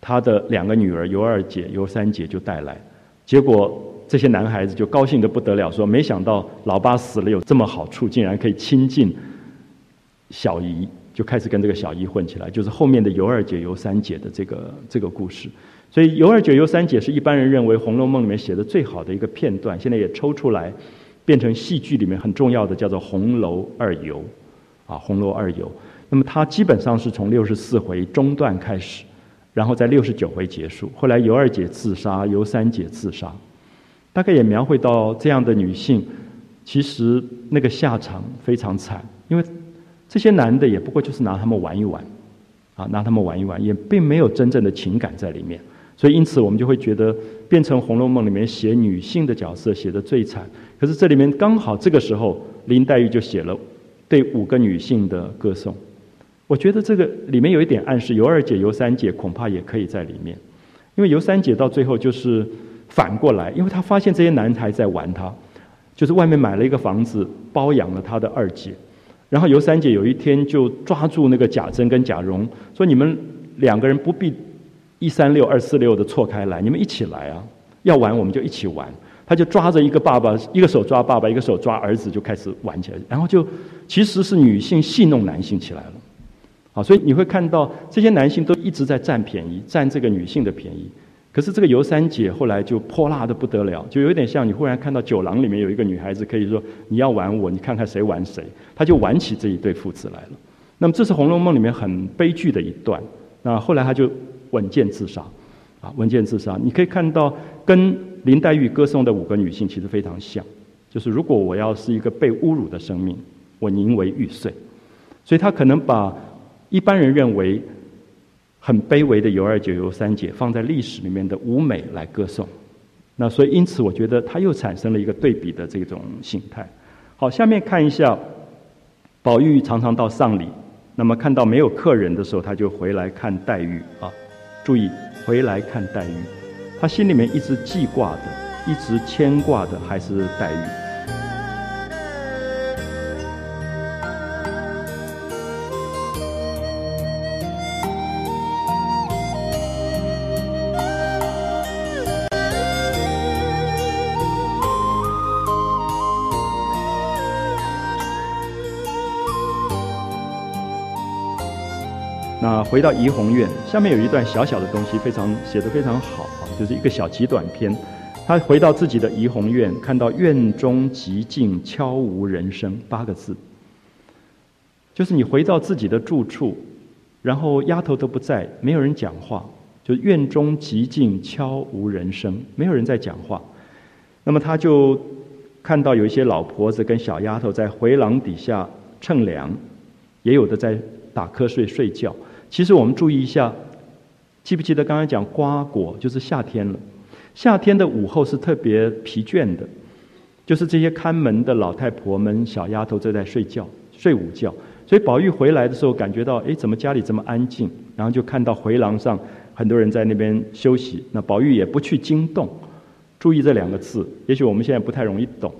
他的两个女儿尤二姐、尤三姐就带来。结果这些男孩子就高兴得不得了，说：“没想到老爸死了有这么好处，竟然可以亲近小姨，就开始跟这个小姨混起来。”就是后面的尤二姐、尤三姐的这个这个故事。所以尤二姐、尤三姐是一般人认为《红楼梦》里面写的最好的一个片段，现在也抽出来。变成戏剧里面很重要的，叫做红楼二游，啊，红楼二游。那么它基本上是从六十四回中段开始，然后在六十九回结束。后来尤二姐自杀，尤三姐自杀，大概也描绘到这样的女性，其实那个下场非常惨，因为这些男的也不过就是拿他们玩一玩，啊，拿他们玩一玩，也并没有真正的情感在里面。所以因此我们就会觉得，变成《红楼梦》里面写女性的角色写的最惨。可是这里面刚好这个时候，林黛玉就写了对五个女性的歌颂。我觉得这个里面有一点暗示，尤二姐、尤三姐恐怕也可以在里面，因为尤三姐到最后就是反过来，因为她发现这些男孩在玩她，就是外面买了一个房子包养了她的二姐，然后尤三姐有一天就抓住那个贾珍跟贾蓉说：“你们两个人不必一三六二四六的错开来，你们一起来啊！要玩我们就一起玩。”他就抓着一个爸爸，一个手抓爸爸，一个手抓儿子，就开始玩起来。然后就其实是女性戏弄男性起来了，好，所以你会看到这些男性都一直在占便宜，占这个女性的便宜。可是这个尤三姐后来就泼辣的不得了，就有点像你忽然看到酒廊里面有一个女孩子，可以说你要玩我，你看看谁玩谁，他就玩起这一对父子来了。那么这是《红楼梦》里面很悲剧的一段。那后来他就稳健自杀，啊，稳健自杀。你可以看到跟。林黛玉歌颂的五个女性其实非常像，就是如果我要是一个被侮辱的生命，我宁为玉碎。所以她可能把一般人认为很卑微的尤二姐、尤三姐放在历史里面的舞美来歌颂。那所以因此，我觉得她又产生了一个对比的这种形态。好，下面看一下，宝玉常常到丧礼，那么看到没有客人的时候，他就回来看黛玉啊。注意，回来看黛玉。他心里面一直记挂的、一直牵挂的还是黛玉。回到怡红院，下面有一段小小的东西，非常写的非常好啊。就是一个小极短篇，他回到自己的怡红院，看到院中极静，悄无人声，八个字。就是你回到自己的住处，然后丫头都不在，没有人讲话，就院中极静，悄无人声，没有人在讲话。那么他就看到有一些老婆子跟小丫头在回廊底下乘凉，也有的在打瞌睡睡觉。其实我们注意一下。记不记得刚才讲瓜果就是夏天了？夏天的午后是特别疲倦的，就是这些看门的老太婆们、小丫头正在睡觉、睡午觉。所以宝玉回来的时候，感觉到哎，怎么家里这么安静？然后就看到回廊上很多人在那边休息。那宝玉也不去惊动。注意这两个字，也许我们现在不太容易懂。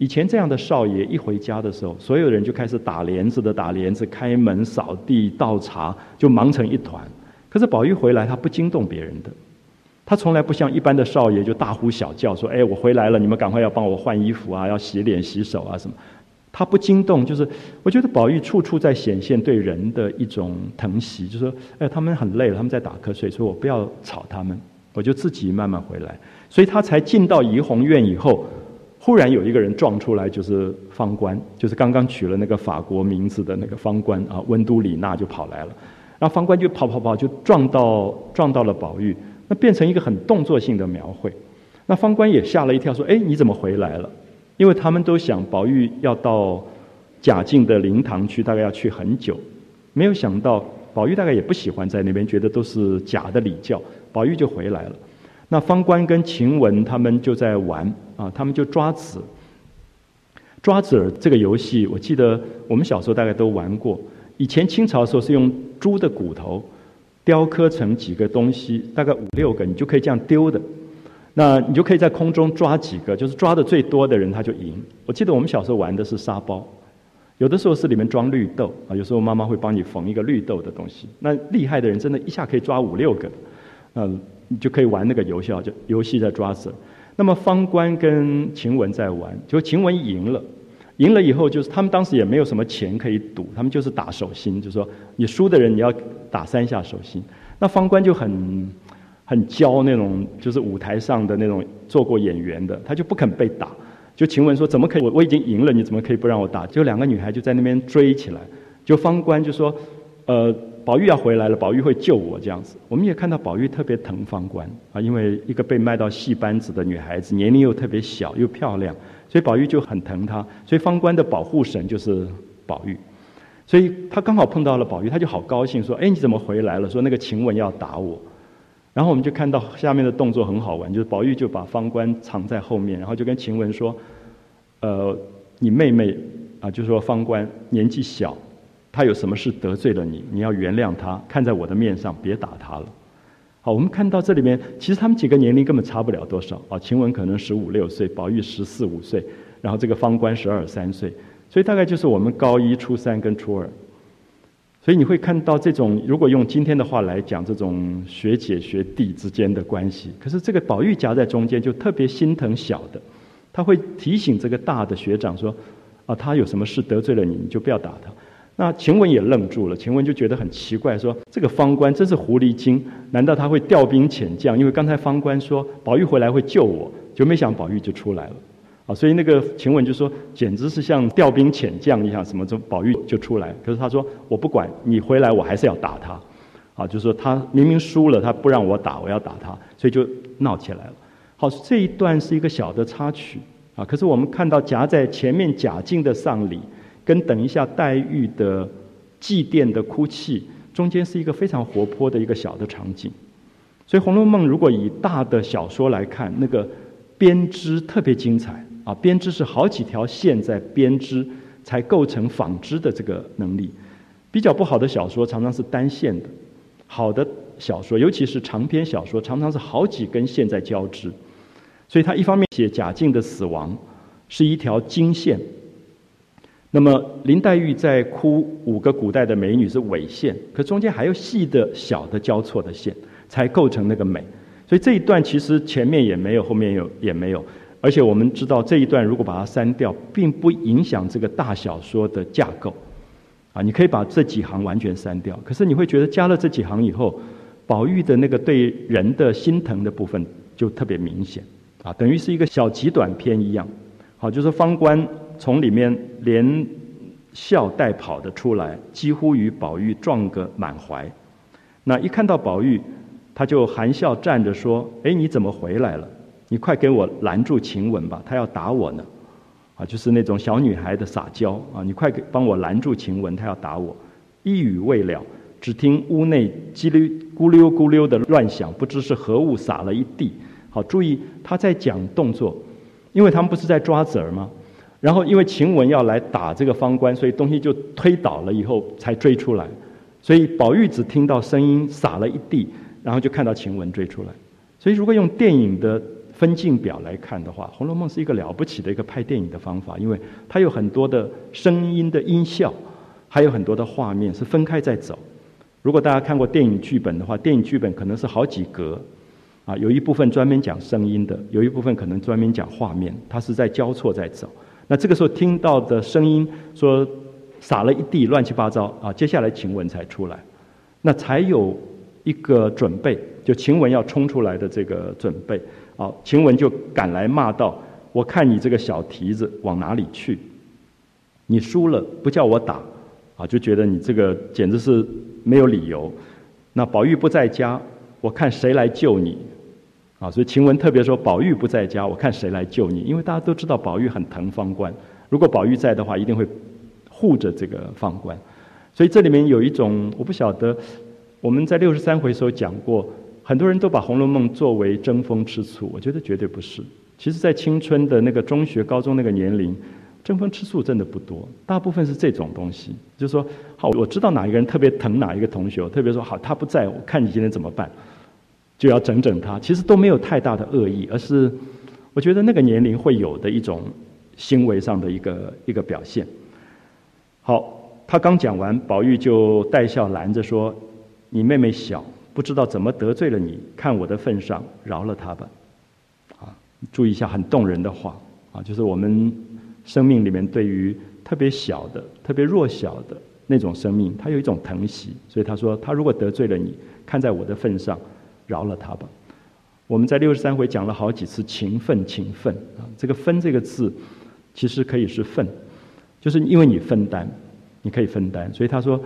以前这样的少爷一回家的时候，所有人就开始打帘子的打帘子、开门、扫地、倒茶，就忙成一团。可是宝玉回来，他不惊动别人的，他从来不像一般的少爷就大呼小叫说：“哎，我回来了，你们赶快要帮我换衣服啊，要洗脸洗手啊什么。”他不惊动，就是我觉得宝玉处处在显现对人的一种疼惜，就说：“哎，他们很累了，他们在打瞌睡，所以我不要吵他们，我就自己慢慢回来。”所以他才进到怡红院以后，忽然有一个人撞出来，就是方官，就是刚刚取了那个法国名字的那个方官啊，温都里娜就跑来了。然后方官就跑跑跑，就撞到撞到了宝玉，那变成一个很动作性的描绘。那方官也吓了一跳，说：“哎，你怎么回来了？”因为他们都想宝玉要到贾静的灵堂去，大概要去很久，没有想到宝玉大概也不喜欢在那边，觉得都是假的礼教，宝玉就回来了。那方官跟晴雯他们就在玩啊，他们就抓子。抓子儿这个游戏，我记得我们小时候大概都玩过。以前清朝的时候是用猪的骨头雕刻成几个东西，大概五六个，你就可以这样丢的。那你就可以在空中抓几个，就是抓的最多的人他就赢。我记得我们小时候玩的是沙包，有的时候是里面装绿豆啊，有时候妈妈会帮你缝一个绿豆的东西。那厉害的人真的一下可以抓五六个，嗯，你就可以玩那个游戏啊，就游戏在抓子。那么方官跟晴雯在玩，就晴雯赢了。赢了以后，就是他们当时也没有什么钱可以赌，他们就是打手心，就说你输的人你要打三下手心。那方官就很很骄那种，就是舞台上的那种做过演员的，他就不肯被打，就晴雯说：“怎么可以？我我已经赢了，你怎么可以不让我打？”就两个女孩就在那边追起来。就方官就说：“呃，宝玉要回来了，宝玉会救我这样子。”我们也看到宝玉特别疼方官啊，因为一个被卖到戏班子的女孩子，年龄又特别小又漂亮，所以宝玉就很疼她。所以方官的保护神就是宝玉，所以他刚好碰到了宝玉，他就好高兴说：“哎，你怎么回来了？”说那个晴雯要打我。然后我们就看到下面的动作很好玩，就是宝玉就把方官藏在后面，然后就跟晴雯说：“呃，你妹妹啊，就说方官年纪小，他有什么事得罪了你，你要原谅他，看在我的面上，别打他了。”好，我们看到这里面，其实他们几个年龄根本差不了多少啊。晴雯可能十五六岁，宝玉十四五岁，然后这个方官十二三岁，所以大概就是我们高一、初三跟初二。所以你会看到这种，如果用今天的话来讲，这种学姐学弟之间的关系。可是这个宝玉夹在中间，就特别心疼小的，他会提醒这个大的学长说：“啊，他有什么事得罪了你，你就不要打他。”那晴雯也愣住了，晴雯就觉得很奇怪，说：“这个方官真是狐狸精，难道他会调兵遣将？因为刚才方官说宝玉回来会救我，就没想宝玉就出来了。”啊，所以那个晴雯就说，简直是像调兵遣将一样，什么这宝玉就出来。可是他说，我不管你回来，我还是要打他。啊，就说他明明输了，他不让我打，我要打他，所以就闹起来了。好，这一段是一个小的插曲啊。可是我们看到夹在前面贾静的丧礼，跟等一下黛玉的祭奠的哭泣，中间是一个非常活泼的一个小的场景。所以《红楼梦》如果以大的小说来看，那个编织特别精彩。啊，编织是好几条线在编织，才构成纺织的这个能力。比较不好的小说常常是单线的，好的小说，尤其是长篇小说，常常是好几根线在交织。所以他一方面写贾静的死亡是一条经线，那么林黛玉在哭五个古代的美女是尾线，可中间还有细的小的交错的线，才构成那个美。所以这一段其实前面也没有，后面有也没有。而且我们知道这一段如果把它删掉，并不影响这个大小说的架构，啊，你可以把这几行完全删掉。可是你会觉得加了这几行以后，宝玉的那个对人的心疼的部分就特别明显，啊，等于是一个小极短篇一样。好，就是方官从里面连笑带跑的出来，几乎与宝玉撞个满怀。那一看到宝玉，他就含笑站着说：“哎，你怎么回来了？”你快给我拦住晴雯吧，她要打我呢，啊，就是那种小女孩的撒娇啊！你快给帮我拦住晴雯，她要打我。一语未了，只听屋内叽溜咕溜咕溜的乱响，不知是何物撒了一地。好，注意他在讲动作，因为他们不是在抓子儿吗？然后因为晴雯要来打这个方官，所以东西就推倒了以后才追出来。所以宝玉只听到声音洒了一地，然后就看到晴雯追出来。所以如果用电影的。分镜表来看的话，《红楼梦》是一个了不起的一个拍电影的方法，因为它有很多的声音的音效，还有很多的画面是分开在走。如果大家看过电影剧本的话，电影剧本可能是好几格，啊，有一部分专门讲声音的，有一部分可能专门讲画面，它是在交错在走。那这个时候听到的声音说撒了一地乱七八糟啊，接下来晴雯才出来，那才有一个准备，就晴雯要冲出来的这个准备。啊，晴雯就赶来骂道：“我看你这个小蹄子往哪里去？你输了不叫我打，啊，就觉得你这个简直是没有理由。那宝玉不在家，我看谁来救你？啊，所以晴雯特别说宝玉不在家，我看谁来救你？因为大家都知道宝玉很疼方官，如果宝玉在的话，一定会护着这个方官。所以这里面有一种，我不晓得，我们在六十三回时候讲过。”很多人都把《红楼梦》作为争风吃醋，我觉得绝对不是。其实，在青春的那个中学、高中那个年龄，争风吃醋真的不多，大部分是这种东西，就是说，好，我知道哪一个人特别疼哪一个同学，我特别说好，他不在我看你今天怎么办，就要整整他。其实都没有太大的恶意，而是我觉得那个年龄会有的一种行为上的一个一个表现。好，他刚讲完，宝玉就带笑拦着说：“你妹妹小。”不知道怎么得罪了你，看我的份上，饶了她吧。啊，注意一下，很动人的话啊，就是我们生命里面对于特别小的、特别弱小的那种生命，他有一种疼惜，所以他说，他如果得罪了你，看在我的份上，饶了他吧。我们在六十三回讲了好几次勤奋，勤奋啊，这个“分”这个字，其实可以是“奋”，就是因为你分担，你可以分担，所以他说，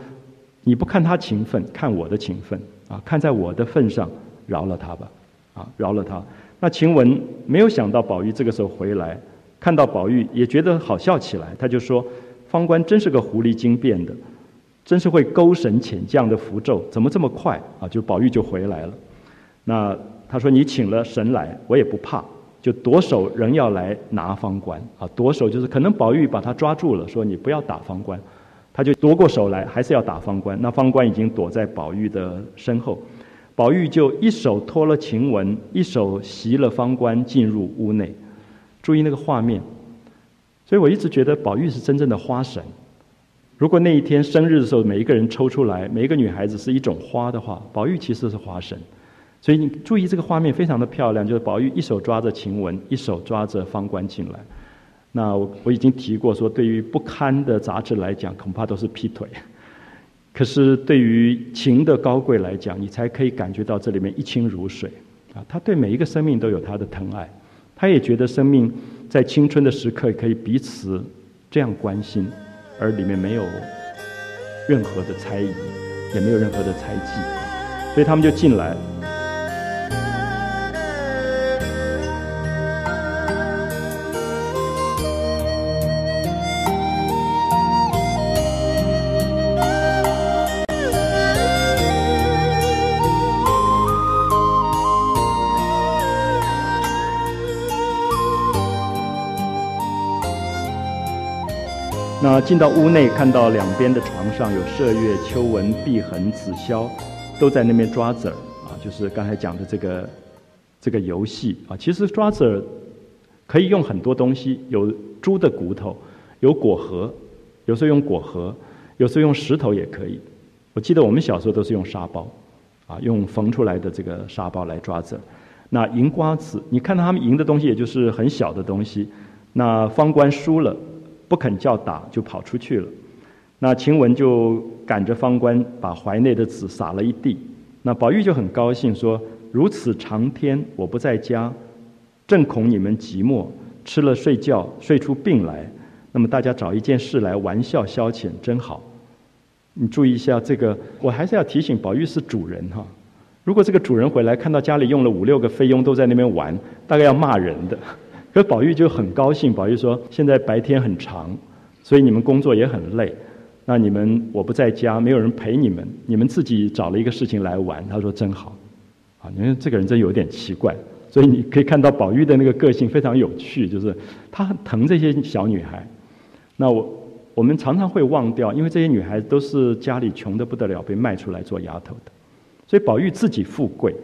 你不看他勤奋，看我的勤奋啊，看在我的份上，饶了他吧，啊，饶了他。那晴雯没有想到宝玉这个时候回来，看到宝玉也觉得好笑起来，他就说：“方官真是个狐狸精变的，真是会勾神遣将的符咒，怎么这么快啊？”就宝玉就回来了，那。他说：“你请了神来，我也不怕，就夺手仍要来拿方官啊！夺手就是可能宝玉把他抓住了，说你不要打方官，他就夺过手来，还是要打方官。那方官已经躲在宝玉的身后，宝玉就一手托了晴雯，一手袭了方官进入屋内。注意那个画面，所以我一直觉得宝玉是真正的花神。如果那一天生日的时候，每一个人抽出来，每一个女孩子是一种花的话，宝玉其实是花神。”所以你注意这个画面非常的漂亮，就是宝玉一手抓着晴雯，一手抓着方官进来。那我我已经提过说，对于不堪的杂志来讲，恐怕都是劈腿。可是对于情的高贵来讲，你才可以感觉到这里面一清如水啊！他对每一个生命都有他的疼爱，他也觉得生命在青春的时刻可以彼此这样关心，而里面没有任何的猜疑，也没有任何的猜忌，所以他们就进来。进到屋内，看到两边的床上有麝月、秋纹、碧痕、紫霄，都在那边抓子儿啊，就是刚才讲的这个这个游戏啊。其实抓子儿可以用很多东西，有猪的骨头，有果核，有时候用果核，有时候用石头也可以。我记得我们小时候都是用沙包啊，用缝出来的这个沙包来抓子儿。那银瓜子，你看到他们赢的东西，也就是很小的东西。那方官输了。不肯叫打，就跑出去了。那晴雯就赶着方官，把怀内的子撒了一地。那宝玉就很高兴，说：“如此长天我不在家，正恐你们寂寞，吃了睡觉睡出病来。那么大家找一件事来玩笑消遣，真好。你注意一下这个，我还是要提醒宝玉是主人哈。如果这个主人回来看到家里用了五六个菲佣都在那边玩，大概要骂人的。”可宝玉就很高兴，宝玉说：“现在白天很长，所以你们工作也很累。那你们我不在家，没有人陪你们，你们自己找了一个事情来玩。”他说：“真好。”啊，你看这个人真有点奇怪。所以你可以看到宝玉的那个个性非常有趣，就是他很疼这些小女孩。那我我们常常会忘掉，因为这些女孩子都是家里穷得不得了，被卖出来做丫头的。所以宝玉自己富贵。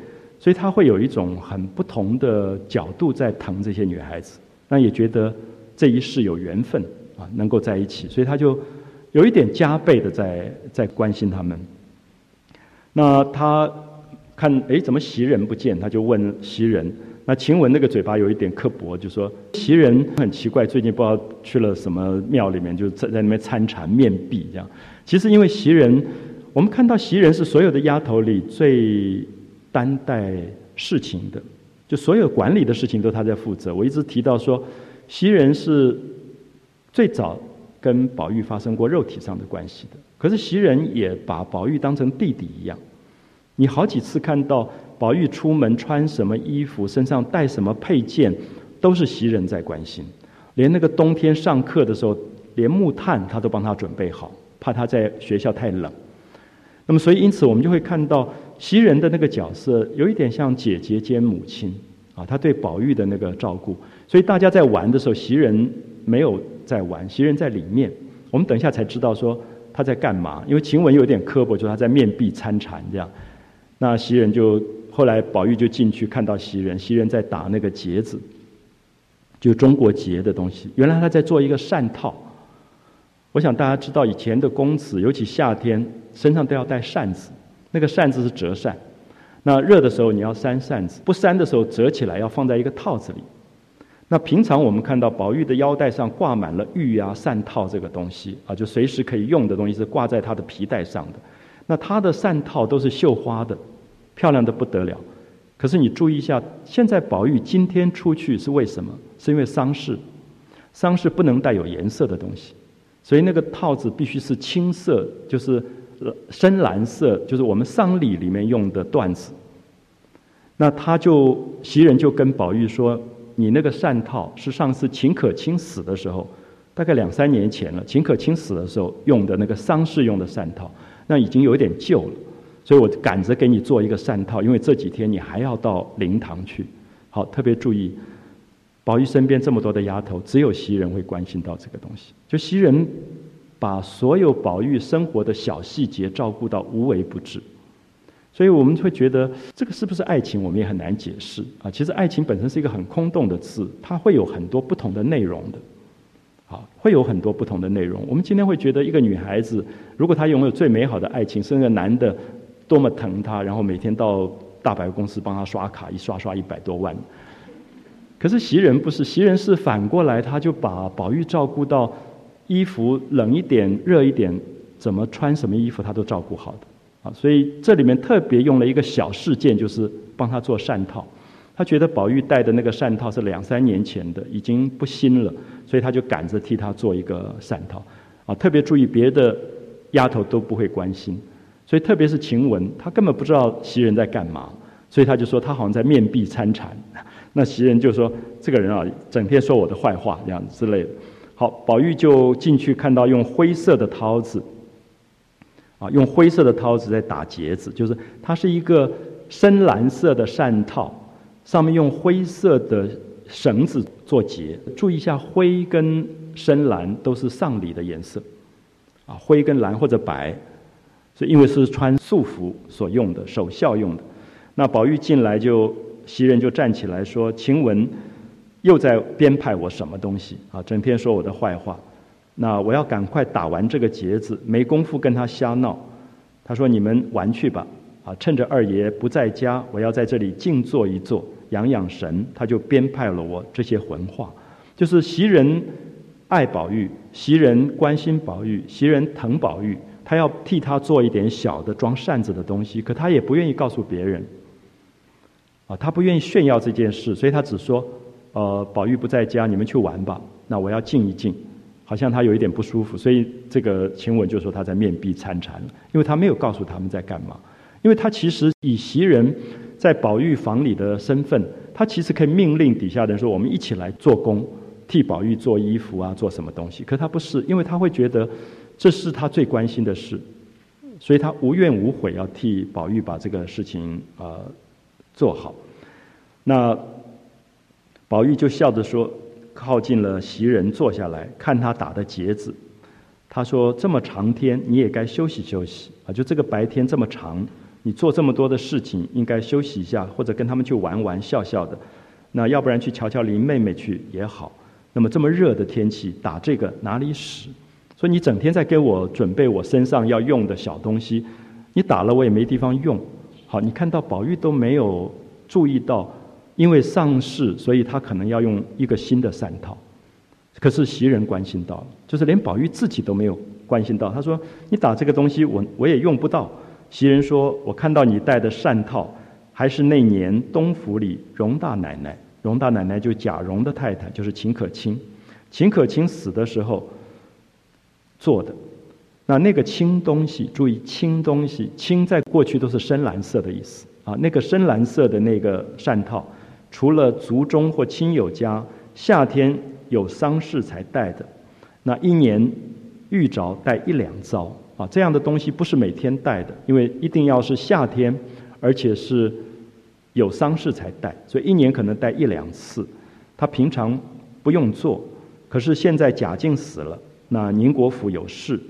所以他会有一种很不同的角度在疼这些女孩子，那也觉得这一世有缘分啊，能够在一起，所以他就有一点加倍的在在关心他们。那他看哎，怎么袭人不见？他就问袭人。那晴雯那个嘴巴有一点刻薄，就说袭人很奇怪，最近不知道去了什么庙里面，就在在那边参禅面壁这样。其实因为袭人，我们看到袭人是所有的丫头里最。担待事情的，就所有管理的事情都他在负责。我一直提到说，袭人是最早跟宝玉发生过肉体上的关系的。可是袭人也把宝玉当成弟弟一样。你好几次看到宝玉出门穿什么衣服，身上带什么配件，都是袭人在关心。连那个冬天上课的时候，连木炭他都帮他准备好，怕他在学校太冷。那么，所以因此我们就会看到。袭人的那个角色有一点像姐姐兼母亲啊，她对宝玉的那个照顾，所以大家在玩的时候，袭人没有在玩，袭人在里面。我们等一下才知道说她在干嘛，因为晴雯有点刻薄，就她在面壁参禅这样。那袭人就后来宝玉就进去看到袭人，袭人在打那个结子，就中国结的东西。原来他在做一个扇套。我想大家知道以前的公子，尤其夏天身上都要带扇子。那个扇子是折扇，那热的时候你要扇扇子，不扇的时候折起来要放在一个套子里。那平常我们看到宝玉的腰带上挂满了玉啊、扇套这个东西啊，就随时可以用的东西是挂在他的皮带上的。那他的扇套都是绣花的，漂亮的不得了。可是你注意一下，现在宝玉今天出去是为什么？是因为丧事，丧事不能带有颜色的东西，所以那个套子必须是青色，就是深蓝色，就是我们丧礼里面用的缎子。那他就袭人就跟宝玉说：“你那个扇套是上次秦可卿死的时候，大概两三年前了。秦可卿死的时候用的那个丧事用的扇套，那已经有点旧了。”所以我赶着给你做一个扇套，因为这几天你还要到灵堂去。好，特别注意，宝玉身边这么多的丫头，只有袭人会关心到这个东西。就袭人把所有宝玉生活的小细节照顾到无微不至，所以我们会觉得这个是不是爱情，我们也很难解释啊。其实爱情本身是一个很空洞的字，它会有很多不同的内容的。好，会有很多不同的内容。我们今天会觉得一个女孩子，如果她拥有最美好的爱情，是那个男的。多么疼她，然后每天到大百货公司帮她刷卡，一刷刷一百多万。可是袭人不是，袭人是反过来，他就把宝玉照顾到衣服冷一点、热一点，怎么穿什么衣服他都照顾好的啊。所以这里面特别用了一个小事件，就是帮他做扇套。他觉得宝玉戴的那个扇套是两三年前的，已经不新了，所以他就赶着替他做一个扇套啊。特别注意，别的丫头都不会关心。所以，特别是晴雯，她根本不知道袭人在干嘛，所以他就说他好像在面壁参禅。那袭人就说：“这个人啊，整天说我的坏话，这样之类的。”好，宝玉就进去看到用灰色的绦子，啊，用灰色的绦子在打结子，就是它是一个深蓝色的扇套，上面用灰色的绳子做结。注意一下，灰跟深蓝都是丧礼的颜色，啊，灰跟蓝或者白。所以因为是穿素服所用的，守孝用的。那宝玉进来就，袭人就站起来说：“晴雯又在编排我什么东西啊？整天说我的坏话。那我要赶快打完这个结子，没工夫跟他瞎闹。”他说：“你们玩去吧，啊，趁着二爷不在家，我要在这里静坐一坐，养养神。”他就编排了我这些魂话，就是袭人爱宝玉，袭人关心宝玉，袭人疼宝玉。他要替他做一点小的装扇子的东西，可他也不愿意告诉别人。啊，他不愿意炫耀这件事，所以他只说：“呃，宝玉不在家，你们去玩吧。那我要静一静。”好像他有一点不舒服，所以这个晴雯就说他在面壁参禅了，因为他没有告诉他们在干嘛。因为他其实以袭人在宝玉房里的身份，他其实可以命令底下的人说：“我们一起来做工，替宝玉做衣服啊，做什么东西。”可他不是，因为他会觉得。这是他最关心的事，所以他无怨无悔要替宝玉把这个事情呃做好。那宝玉就笑着说：“靠近了袭人，坐下来看他打的结子。他说：‘这么长天，你也该休息休息啊！就这个白天这么长，你做这么多的事情，应该休息一下，或者跟他们去玩玩笑笑的。那要不然去瞧瞧林妹妹去也好。那么这么热的天气，打这个哪里使？’”所以你整天在给我准备我身上要用的小东西，你打了我也没地方用。好，你看到宝玉都没有注意到，因为上市，所以他可能要用一个新的扇套。可是袭人关心到了，就是连宝玉自己都没有关心到。他说：“你打这个东西，我我也用不到。”袭人说：“我看到你戴的扇套，还是那年东府里荣大奶奶，荣大奶奶就贾蓉的太太，就是秦可卿。秦可卿死的时候。”做的，那那个青东西，注意青东西，青在过去都是深蓝色的意思啊。那个深蓝色的那个扇套，除了族中或亲友家夏天有丧事才戴的，那一年遇着戴一两遭啊。这样的东西不是每天戴的，因为一定要是夏天，而且是有丧事才戴，所以一年可能戴一两次。他平常不用做，可是现在贾静死了。那宁国府有事，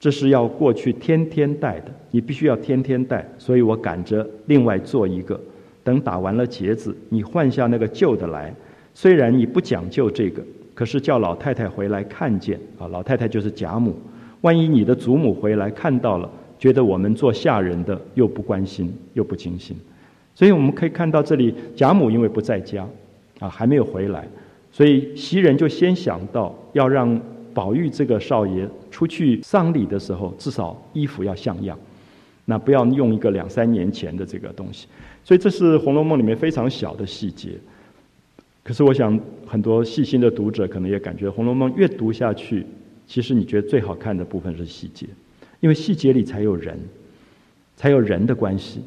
这是要过去天天带的，你必须要天天带，所以我赶着另外做一个。等打完了结子，你换下那个旧的来。虽然你不讲究这个，可是叫老太太回来看见啊，老太太就是贾母。万一你的祖母回来看到了，觉得我们做下人的又不关心又不精心，所以我们可以看到这里贾母因为不在家，啊还没有回来，所以袭人就先想到要让。宝玉这个少爷出去丧礼的时候，至少衣服要像样。那不要用一个两三年前的这个东西。所以这是《红楼梦》里面非常小的细节。可是我想，很多细心的读者可能也感觉，《红楼梦》越读下去，其实你觉得最好看的部分是细节，因为细节里才有人，才有人的关系。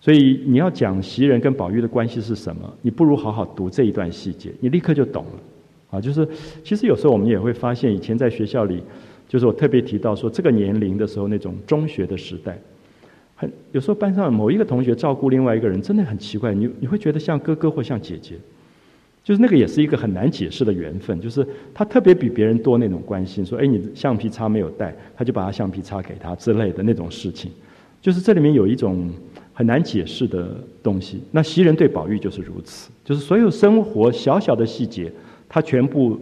所以你要讲袭人跟宝玉的关系是什么，你不如好好读这一段细节，你立刻就懂了。啊，就是其实有时候我们也会发现，以前在学校里，就是我特别提到说，这个年龄的时候那种中学的时代，很有时候班上某一个同学照顾另外一个人，真的很奇怪，你你会觉得像哥哥或像姐姐，就是那个也是一个很难解释的缘分，就是他特别比别人多那种关心，说哎你橡皮擦没有带，他就把他橡皮擦给他之类的那种事情，就是这里面有一种。很难解释的东西。那袭人对宝玉就是如此，就是所有生活小小的细节，他全部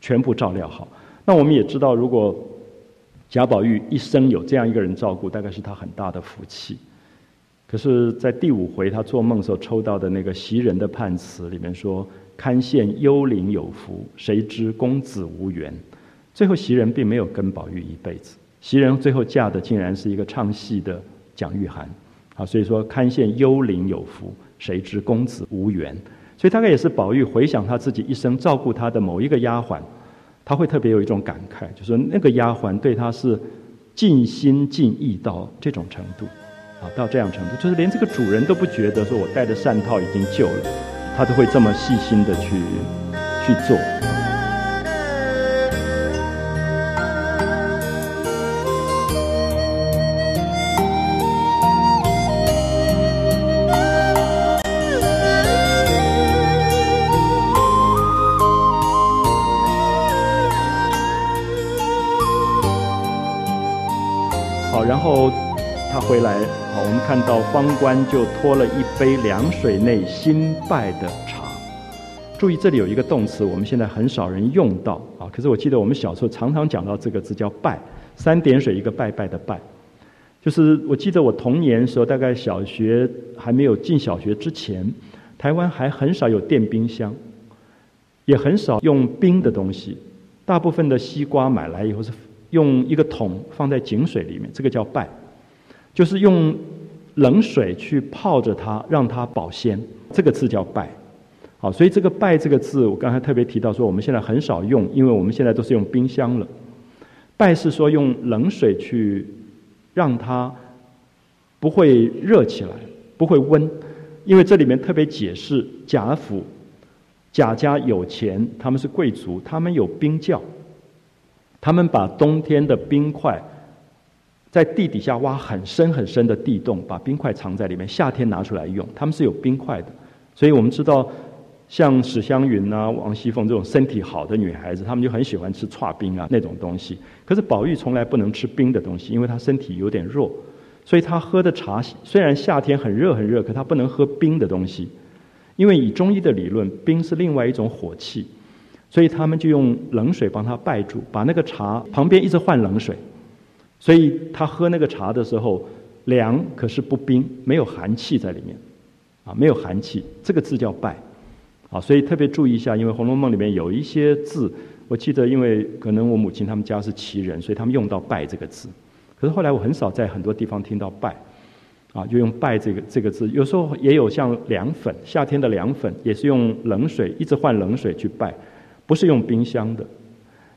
全部照料好。那我们也知道，如果贾宝玉一生有这样一个人照顾，大概是他很大的福气。可是，在第五回他做梦时候抽到的那个袭人的判词里面说：“堪羡幽灵有福，谁知公子无缘。”最后袭人并没有跟宝玉一辈子，袭人最后嫁的竟然是一个唱戏的蒋玉菡。啊，所以说堪羡幽灵有福，谁知公子无缘。所以大概也是宝玉回想他自己一生照顾他的某一个丫鬟，他会特别有一种感慨，就是那个丫鬟对他是尽心尽意到这种程度，啊，到这样程度，就是连这个主人都不觉得说我戴的善套已经旧了，他都会这么细心的去去做。回来，好，我们看到方官就托了一杯凉水内新拜的茶。注意这里有一个动词，我们现在很少人用到啊。可是我记得我们小时候常常讲到这个字叫拜，三点水一个拜拜的拜。就是我记得我童年时候，大概小学还没有进小学之前，台湾还很少有电冰箱，也很少用冰的东西。大部分的西瓜买来以后是用一个桶放在井水里面，这个叫拜。就是用冷水去泡着它，让它保鲜。这个字叫“拜”，好，所以这个“拜”这个字，我刚才特别提到说，我们现在很少用，因为我们现在都是用冰箱了。拜是说用冷水去让它不会热起来，不会温，因为这里面特别解释贾府贾家有钱，他们是贵族，他们有冰窖，他们把冬天的冰块。在地底下挖很深很深的地洞，把冰块藏在里面，夏天拿出来用。他们是有冰块的，所以我们知道，像史湘云啊、王熙凤这种身体好的女孩子，她们就很喜欢吃串冰啊那种东西。可是宝玉从来不能吃冰的东西，因为他身体有点弱，所以他喝的茶虽然夏天很热很热，可他不能喝冰的东西，因为以中医的理论，冰是另外一种火气，所以他们就用冷水帮他拜住，把那个茶旁边一直换冷水。所以他喝那个茶的时候，凉可是不冰，没有寒气在里面，啊，没有寒气，这个字叫拜，啊，所以特别注意一下，因为《红楼梦》里面有一些字，我记得，因为可能我母亲他们家是旗人，所以他们用到拜这个字，可是后来我很少在很多地方听到拜，啊，就用拜这个这个字，有时候也有像凉粉，夏天的凉粉也是用冷水一直换冷水去拜，不是用冰箱的，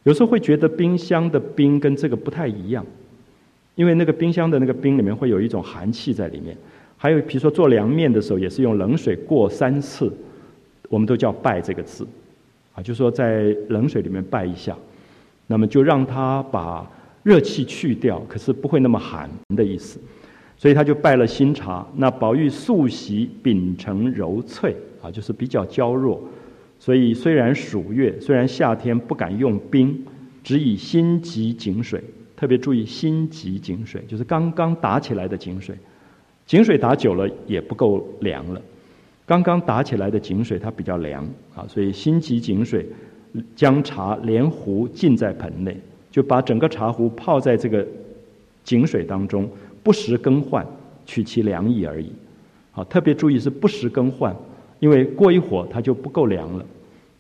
有时候会觉得冰箱的冰跟这个不太一样。因为那个冰箱的那个冰里面会有一种寒气在里面，还有比如说做凉面的时候也是用冷水过三次，我们都叫拜这个字，啊，就说在冷水里面拜一下，那么就让它把热气去掉，可是不会那么寒的意思，所以他就拜了新茶。那宝玉素习秉承柔脆啊，就是比较娇弱，所以虽然暑月，虽然夏天不敢用冰，只以新极井水。特别注意新极井水，就是刚刚打起来的井水，井水打久了也不够凉了。刚刚打起来的井水它比较凉啊，所以新极井水将茶连壶浸在盆内，就把整个茶壶泡在这个井水当中，不时更换，取其凉意而已。好，特别注意是不时更换，因为过一会儿它就不够凉了，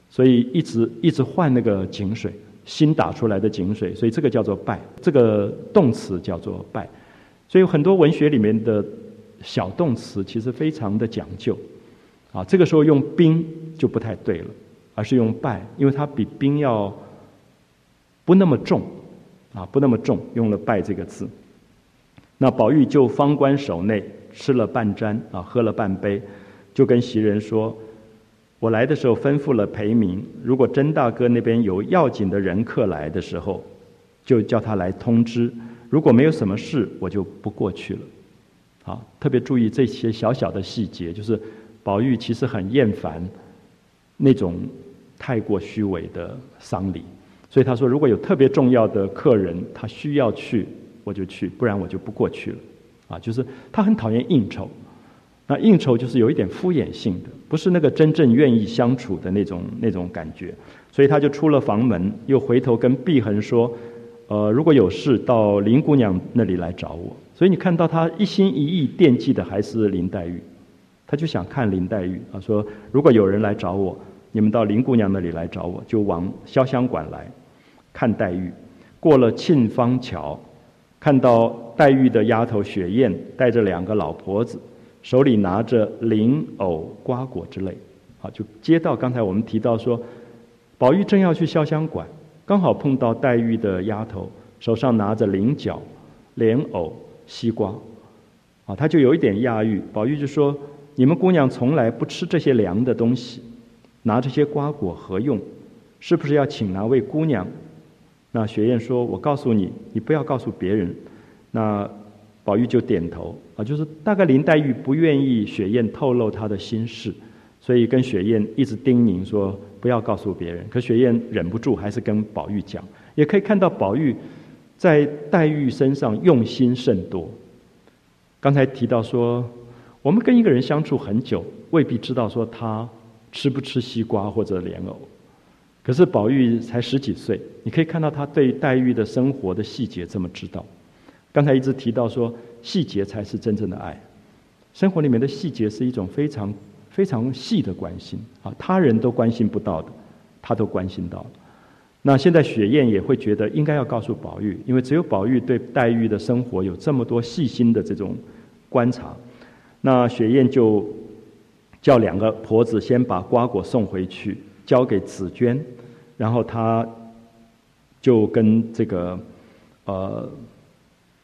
所以一直一直换那个井水。新打出来的井水，所以这个叫做拜，这个动词叫做拜。所以很多文学里面的小动词其实非常的讲究，啊，这个时候用冰就不太对了，而是用拜，因为它比冰要不那么重，啊，不那么重，用了拜这个字。那宝玉就方官守内，吃了半沾，啊，喝了半杯，就跟袭人说。我来的时候吩咐了裴明，如果甄大哥那边有要紧的人客来的时候，就叫他来通知。如果没有什么事，我就不过去了。好，特别注意这些小小的细节，就是宝玉其实很厌烦那种太过虚伪的丧礼，所以他说，如果有特别重要的客人，他需要去，我就去，不然我就不过去了。啊，就是他很讨厌应酬。那应酬就是有一点敷衍性的，不是那个真正愿意相处的那种那种感觉，所以他就出了房门，又回头跟碧痕说：“呃，如果有事到林姑娘那里来找我。”所以你看到他一心一意惦记的还是林黛玉，他就想看林黛玉。他说：“如果有人来找我，你们到林姑娘那里来找我，就往潇湘馆来看黛玉。”过了沁芳桥，看到黛玉的丫头雪雁带着两个老婆子。手里拿着菱藕瓜果之类，啊，就接到刚才我们提到说，宝玉正要去潇湘馆，刚好碰到黛玉的丫头手上拿着菱角、莲藕、西瓜，啊，他就有一点讶异。宝玉就说：“你们姑娘从来不吃这些凉的东西，拿这些瓜果何用？是不是要请哪位姑娘？”那雪雁说：“我告诉你，你不要告诉别人。”那。宝玉就点头啊，就是大概林黛玉不愿意雪雁透露她的心事，所以跟雪雁一直叮咛说不要告诉别人。可雪雁忍不住还是跟宝玉讲，也可以看到宝玉在黛玉身上用心甚多。刚才提到说，我们跟一个人相处很久，未必知道说他吃不吃西瓜或者莲藕，可是宝玉才十几岁，你可以看到他对黛玉的生活的细节这么知道。刚才一直提到说，细节才是真正的爱。生活里面的细节是一种非常非常细的关心啊，他人都关心不到的，他都关心到。那现在雪雁也会觉得应该要告诉宝玉，因为只有宝玉对黛玉的生活有这么多细心的这种观察。那雪雁就叫两个婆子先把瓜果送回去，交给紫娟，然后她就跟这个呃。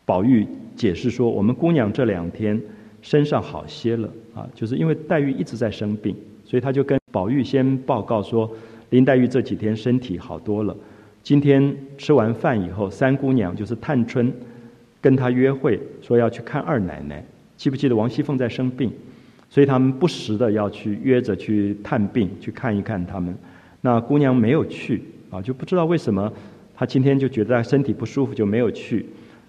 宝玉解释说：“我们姑娘这两天身上好些了啊，就是因为黛玉一直在生病，所以他就跟宝玉先报告说，林黛玉这几天身体好多了。今天吃完饭以后，三姑娘就是探春跟她约会，说要去看二奶奶。记不记得王熙凤在生病，所以他们不时的要去约着去探病，去看一看他们。那姑娘没有去啊，就不知道为什么，她今天就觉得身体不舒服，就没有去。”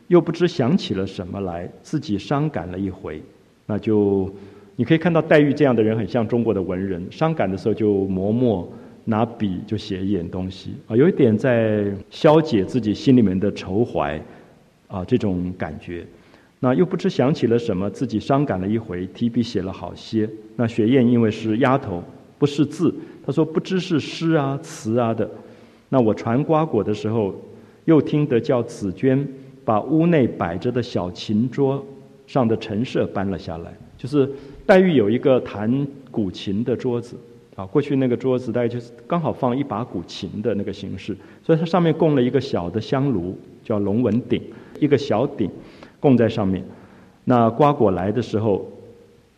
又不知想起了什么来，自己伤感了一回，那就你可以看到黛玉这样的人很像中国的文人，伤感的时候就磨墨拿笔就写一点东西啊，有一点在消解自己心里面的愁怀啊这种感觉。那又不知想起了什么，自己伤感了一回，提笔写了好些。那雪雁因为是丫头，不识字，她说不知是诗啊词啊的。那我传瓜果的时候，又听得叫紫娟。把屋内摆着的小琴桌上的陈设搬了下来，就是黛玉有一个弹古琴的桌子啊，过去那个桌子大概就是刚好放一把古琴的那个形式，所以它上面供了一个小的香炉，叫龙纹鼎，一个小鼎供在上面。那瓜果来的时候，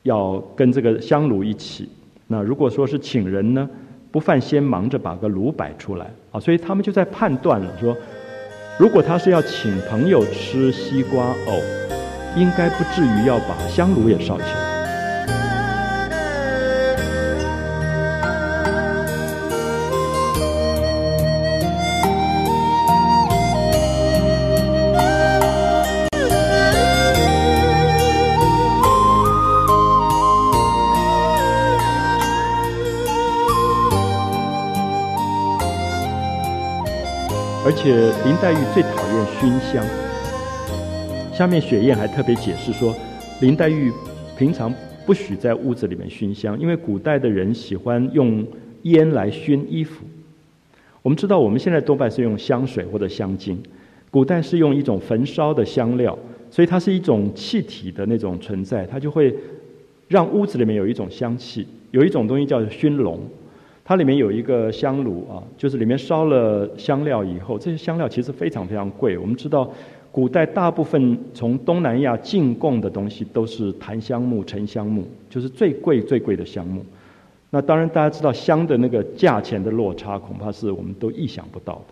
要跟这个香炉一起。那如果说是请人呢，不犯先忙着把个炉摆出来啊，所以他们就在判断了说。如果他是要请朋友吃西瓜藕，应该不至于要把香炉也烧起来。且林黛玉最讨厌熏香。下面雪雁还特别解释说，林黛玉平常不许在屋子里面熏香，因为古代的人喜欢用烟来熏衣服。我们知道，我们现在多半是用香水或者香精，古代是用一种焚烧的香料所以它是一种气体的那种存在，它就会让屋子里面有一种香气。有一种东西叫熏笼，它里面有一个香炉啊，就是里面烧了香料以后，这些香料其实非常非常贵。我们知道，古代大部分从东南亚进贡的东西都是檀香木、沉香木，就是最贵最贵的香木。那当然，大家知道香的那个价钱的落差，恐怕是我们都意想不到的。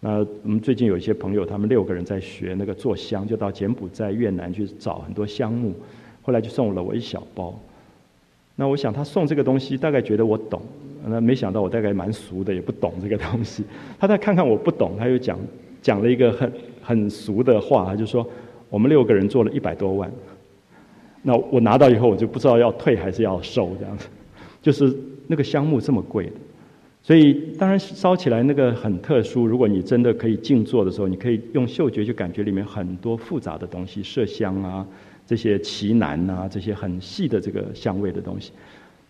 那我们最近有一些朋友，他们六个人在学那个做香，就到柬埔寨、越南去找很多香木，后来就送了我一小包。那我想他送这个东西，大概觉得我懂，那没想到我大概蛮俗的，也不懂这个东西。他再看看我不懂，他又讲讲了一个很很俗的话，他就说我们六个人做了一百多万。那我拿到以后，我就不知道要退还是要收这样子。就是那个香木这么贵，所以当然烧起来那个很特殊。如果你真的可以静坐的时候，你可以用嗅觉去感觉里面很多复杂的东西，麝香啊，这些奇楠啊，这些很细的这个香味的东西。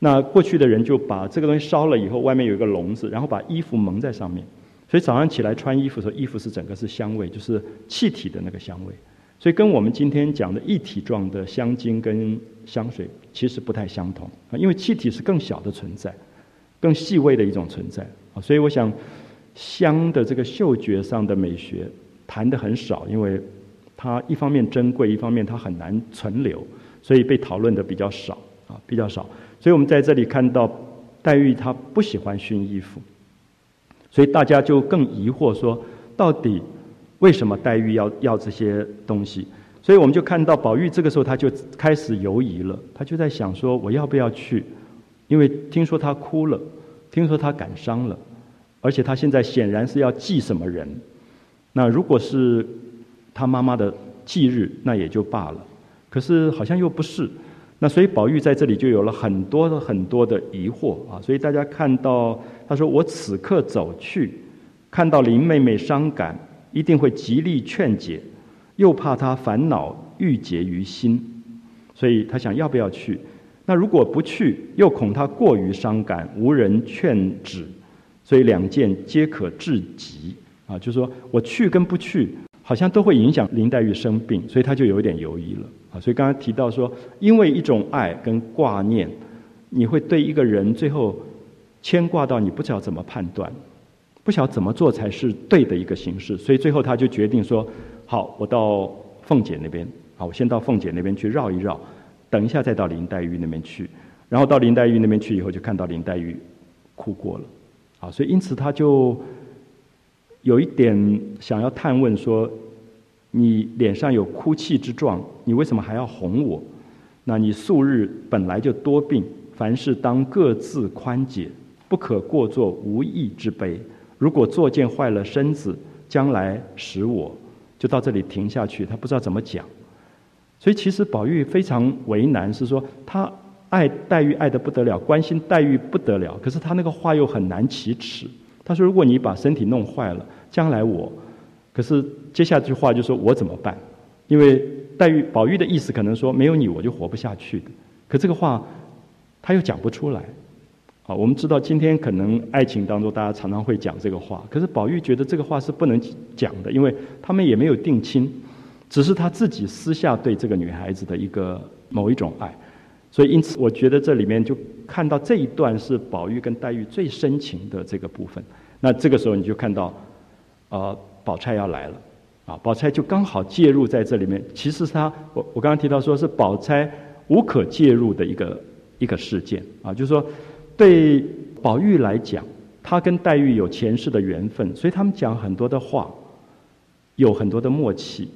那过去的人就把这个东西烧了以后，外面有一个笼子，然后把衣服蒙在上面，所以早上起来穿衣服的时候，衣服是整个是香味，就是气体的那个香味。所以跟我们今天讲的一体状的香精跟香水其实不太相同啊，因为气体是更小的存在，更细微的一种存在啊。所以我想，香的这个嗅觉上的美学谈的很少，因为它一方面珍贵，一方面它很难存留，所以被讨论的比较少啊，比较少。所以我们在这里看到黛玉她不喜欢熏衣服，所以大家就更疑惑说，到底。为什么黛玉要要这些东西？所以我们就看到宝玉这个时候他就开始犹疑了，他就在想说我要不要去？因为听说他哭了，听说他感伤了，而且他现在显然是要祭什么人。那如果是他妈妈的忌日，那也就罢了。可是好像又不是。那所以宝玉在这里就有了很多的很多的疑惑啊。所以大家看到他说我此刻走去，看到林妹妹伤感。一定会极力劝解，又怕她烦恼郁结于心，所以他想要不要去？那如果不去，又恐他过于伤感，无人劝止，所以两件皆可致极啊！就是说我去跟不去，好像都会影响林黛玉生病，所以他就有点犹豫了啊！所以刚刚提到说，因为一种爱跟挂念，你会对一个人最后牵挂到你不知道怎么判断。不晓怎么做才是对的一个形式，所以最后他就决定说：“好，我到凤姐那边，好，我先到凤姐那边去绕一绕，等一下再到林黛玉那边去。然后到林黛玉那边去以后，就看到林黛玉哭过了，啊，所以因此他就有一点想要探问说：你脸上有哭泣之状，你为什么还要哄我？那你素日本来就多病，凡事当各自宽解，不可过作无益之悲。”如果作践坏了身子，将来使我就到这里停下去，他不知道怎么讲，所以其实宝玉非常为难，是说他爱黛玉爱得不得了，关心黛玉不得了，可是他那个话又很难启齿。他说：“如果你把身体弄坏了，将来我……可是接下这句话就说我怎么办？因为黛玉宝玉的意思可能说没有你我就活不下去的，可这个话他又讲不出来。”啊，我们知道今天可能爱情当中大家常常会讲这个话，可是宝玉觉得这个话是不能讲的，因为他们也没有定亲，只是他自己私下对这个女孩子的一个某一种爱，所以因此我觉得这里面就看到这一段是宝玉跟黛玉最深情的这个部分。那这个时候你就看到，呃，宝钗要来了，啊，宝钗就刚好介入在这里面。其实他，我我刚刚提到说是宝钗无可介入的一个一个事件啊，就是说。对宝玉来讲，他跟黛玉有前世的缘分，所以他们讲很多的话，有很多的默契。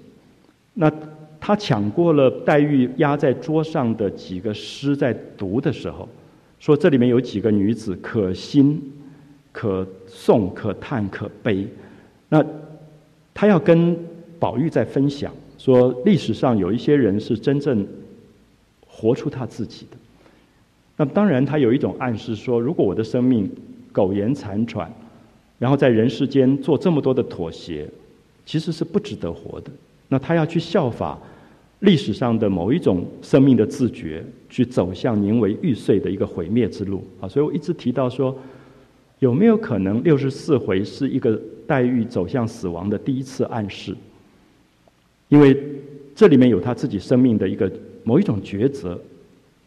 那他抢过了黛玉压在桌上的几个诗，在读的时候，说这里面有几个女子，可欣、可颂、可叹、可悲。那他要跟宝玉在分享，说历史上有一些人是真正活出他自己的。那当然，他有一种暗示说，如果我的生命苟延残喘，然后在人世间做这么多的妥协，其实是不值得活的。那他要去效法历史上的某一种生命的自觉，去走向宁为玉碎的一个毁灭之路啊！所以我一直提到说，有没有可能六十四回是一个黛玉走向死亡的第一次暗示？因为这里面有他自己生命的一个某一种抉择，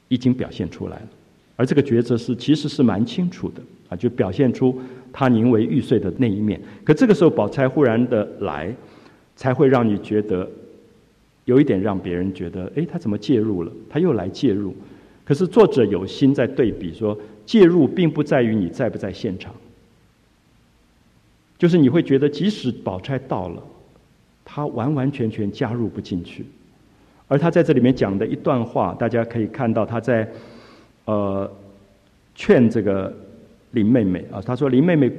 已经表现出来了，而这个抉择是其实是蛮清楚的啊，就表现出他宁为玉碎的那一面。可这个时候，宝钗忽然的来，才会让你觉得有一点让别人觉得，哎，他怎么介入了？他又来介入。可是作者有心在对比说，介入并不在于你在不在现场，就是你会觉得，即使宝钗到了。他完完全全加入不进去，而他在这里面讲的一段话，大家可以看到他在，呃，劝这个林妹妹啊，他说林妹妹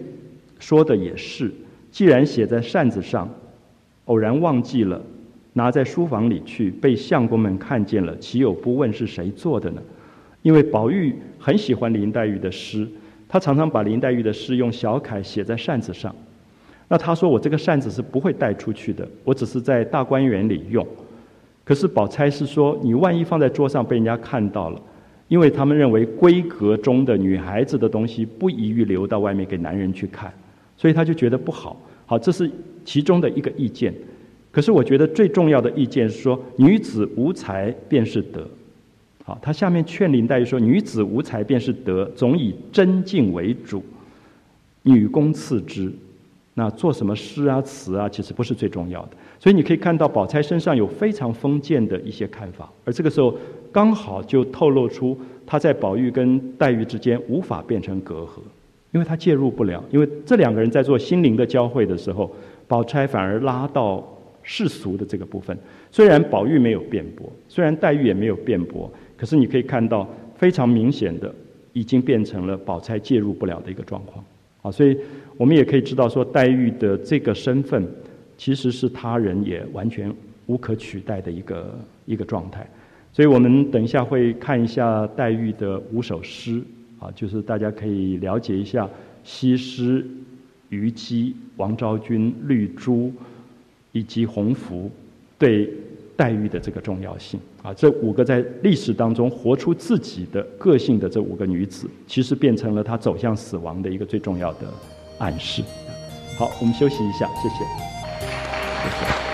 说的也是，既然写在扇子上，偶然忘记了，拿在书房里去，被相公们看见了，岂有不问是谁做的呢？因为宝玉很喜欢林黛玉的诗，他常常把林黛玉的诗用小楷写在扇子上。那他说：“我这个扇子是不会带出去的，我只是在大观园里用。可是宝钗是说，你万一放在桌上被人家看到了，因为他们认为闺阁中的女孩子的东西不宜于留到外面给男人去看，所以他就觉得不好。好，这是其中的一个意见。可是我觉得最重要的意见是说，女子无才便是德。好，他下面劝林黛玉说：女子无才便是德，总以真静为主，女工次之。”那做什么诗啊词啊，其实不是最重要的。所以你可以看到宝钗身上有非常封建的一些看法，而这个时候刚好就透露出她在宝玉跟黛玉之间无法变成隔阂，因为她介入不了。因为这两个人在做心灵的交汇的时候，宝钗反而拉到世俗的这个部分。虽然宝玉没有辩驳，虽然黛玉也没有辩驳，可是你可以看到非常明显的，已经变成了宝钗介入不了的一个状况。啊，所以我们也可以知道说，黛玉的这个身份，其实是他人也完全无可取代的一个一个状态。所以我们等一下会看一下黛玉的五首诗，啊，就是大家可以了解一下西施、虞姬、王昭君、绿珠以及红拂对。黛玉的这个重要性啊，这五个在历史当中活出自己的个性的这五个女子，其实变成了她走向死亡的一个最重要的暗示。好，我们休息一下，谢谢。